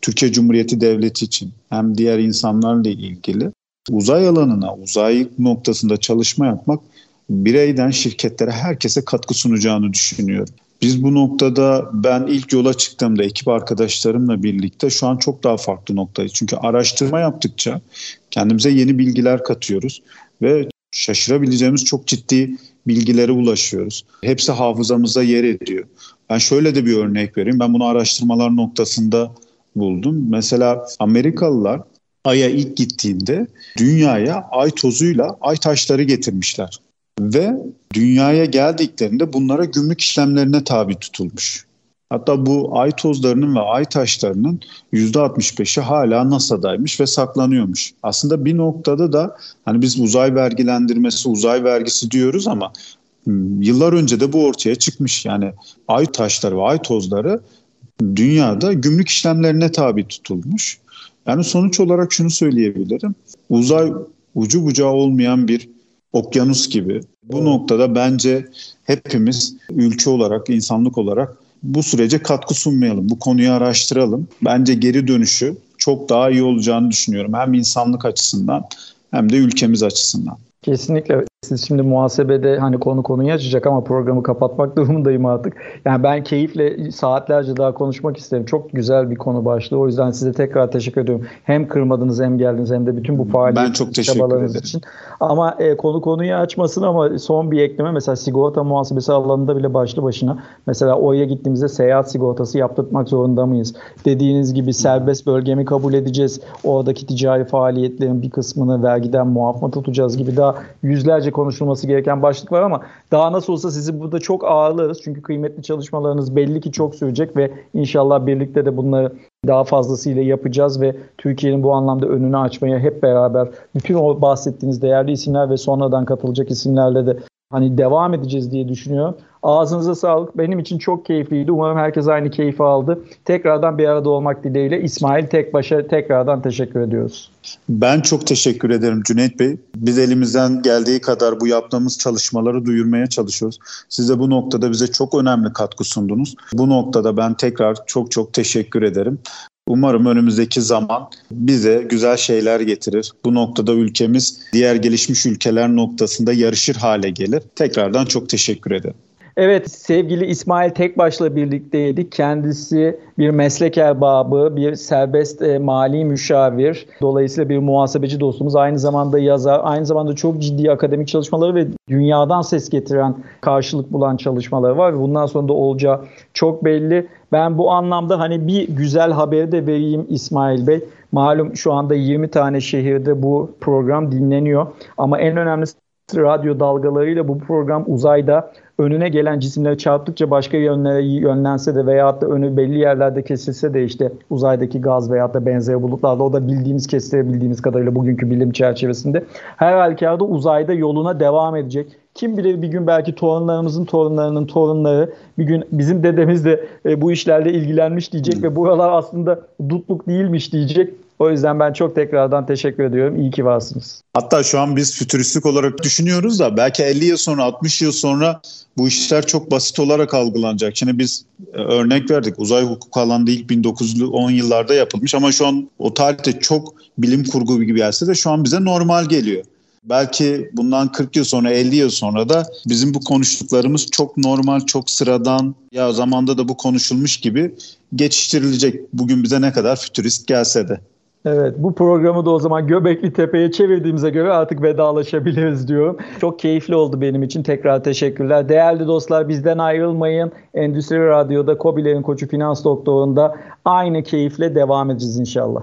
Türkiye Cumhuriyeti Devleti için hem diğer insanlarla ilgili uzay alanına, uzay noktasında çalışma yapmak bireyden şirketlere herkese katkı sunacağını düşünüyorum. Biz bu noktada ben ilk yola çıktığımda ekip arkadaşlarımla birlikte şu an çok daha farklı noktayız. Çünkü araştırma yaptıkça kendimize yeni bilgiler katıyoruz ve şaşırabileceğimiz çok ciddi bilgilere ulaşıyoruz. Hepsi hafızamıza yer ediyor. Ben şöyle de bir örnek vereyim. Ben bunu araştırmalar noktasında buldum. Mesela Amerikalılar Ay'a ilk gittiğinde dünyaya ay tozuyla ay taşları getirmişler. Ve dünyaya geldiklerinde bunlara gümrük işlemlerine tabi tutulmuş. Hatta bu ay tozlarının ve ay taşlarının %65'i hala NASA'daymış ve saklanıyormuş. Aslında bir noktada da hani biz uzay vergilendirmesi, uzay vergisi diyoruz ama hmm, yıllar önce de bu ortaya çıkmış. Yani ay taşları ve ay tozları dünyada gümrük işlemlerine tabi tutulmuş. Yani sonuç olarak şunu söyleyebilirim. Uzay ucu bucağı olmayan bir okyanus gibi. Bu noktada bence hepimiz ülke olarak, insanlık olarak bu sürece katkı sunmayalım. Bu konuyu araştıralım. Bence geri dönüşü çok daha iyi olacağını düşünüyorum. Hem insanlık açısından hem de ülkemiz açısından. Kesinlikle. Siz şimdi muhasebede hani konu konuyu açacak ama programı kapatmak durumundayım artık. Yani ben keyifle saatlerce daha konuşmak isterim. Çok güzel bir konu başlığı. O yüzden size tekrar teşekkür ediyorum. Hem kırmadınız hem geldiniz hem de bütün bu faaliyet ben çok teşekkür ederim. için. Ama e, konu konuyu açmasın ama son bir ekleme mesela sigorta muhasebesi alanında bile başlı başına mesela OY'a gittiğimizde seyahat sigortası yaptırmak zorunda mıyız? Dediğiniz gibi serbest bölgemi kabul edeceğiz. Oradaki ticari faaliyetlerin bir kısmını vergiden muaf mı tutacağız gibi daha yüzlerce konuşulması gereken başlık var ama daha nasıl olsa sizi burada çok ağırlarız. Çünkü kıymetli çalışmalarınız belli ki çok sürecek ve inşallah birlikte de bunları daha fazlasıyla yapacağız ve Türkiye'nin bu anlamda önünü açmaya hep beraber bütün o bahsettiğiniz değerli isimler ve sonradan katılacak isimlerle de hani devam edeceğiz diye düşünüyorum. Ağzınıza sağlık. Benim için çok keyifliydi. Umarım herkes aynı keyfi aldı. Tekrardan bir arada olmak dileğiyle İsmail Tekbaş'a tekrardan teşekkür ediyoruz. Ben çok teşekkür ederim Cüneyt Bey. Biz elimizden geldiği kadar bu yaptığımız çalışmaları duyurmaya çalışıyoruz. Siz de bu noktada bize çok önemli katkı sundunuz. Bu noktada ben tekrar çok çok teşekkür ederim. Umarım önümüzdeki zaman bize güzel şeyler getirir. Bu noktada ülkemiz diğer gelişmiş ülkeler noktasında yarışır hale gelir. Tekrardan çok teşekkür ederim. Evet sevgili İsmail Tekbaş'la birlikteydik. Kendisi bir meslek erbabı, bir serbest e, mali müşavir. Dolayısıyla bir muhasebeci dostumuz. Aynı zamanda yazar, aynı zamanda çok ciddi akademik çalışmaları ve dünyadan ses getiren, karşılık bulan çalışmaları var. Bundan sonra da olacağı çok belli. Ben bu anlamda hani bir güzel haberi de vereyim İsmail Bey. Malum şu anda 20 tane şehirde bu program dinleniyor. Ama en önemlisi radyo dalgalarıyla bu program uzayda önüne gelen cisimleri çarptıkça başka yönlere yönlense de veyahut da önü belli yerlerde kesilse de işte uzaydaki gaz veyahut da benzeri bulutlarla o da bildiğimiz kestirebildiğimiz kadarıyla bugünkü bilim çerçevesinde her halükarda uzayda yoluna devam edecek. Kim bilir bir gün belki torunlarımızın torunlarının torunları bir gün bizim dedemiz de e, bu işlerle ilgilenmiş diyecek hmm. ve buralar aslında dutluk değilmiş diyecek. O yüzden ben çok tekrardan teşekkür ediyorum. İyi ki varsınız. Hatta şu an biz fütüristik olarak düşünüyoruz da belki 50 yıl sonra 60 yıl sonra bu işler çok basit olarak algılanacak. Şimdi biz e, örnek verdik. Uzay hukuku alanında ilk 1910 yıllarda yapılmış ama şu an o tarihte çok bilim kurgu gibi gelse de şu an bize normal geliyor. Belki bundan 40 yıl sonra 50 yıl sonra da bizim bu konuştuklarımız çok normal, çok sıradan ya zamanda da bu konuşulmuş gibi geçiştirilecek. Bugün bize ne kadar fütürist gelse de. Evet bu programı da o zaman Göbekli Tepe'ye çevirdiğimize göre artık vedalaşabiliriz diyorum. Çok keyifli oldu benim için. Tekrar teşekkürler. Değerli dostlar bizden ayrılmayın. Endüstri Radyo'da Kobilerin Koçu Finans Doktoru'nda aynı keyifle devam edeceğiz inşallah.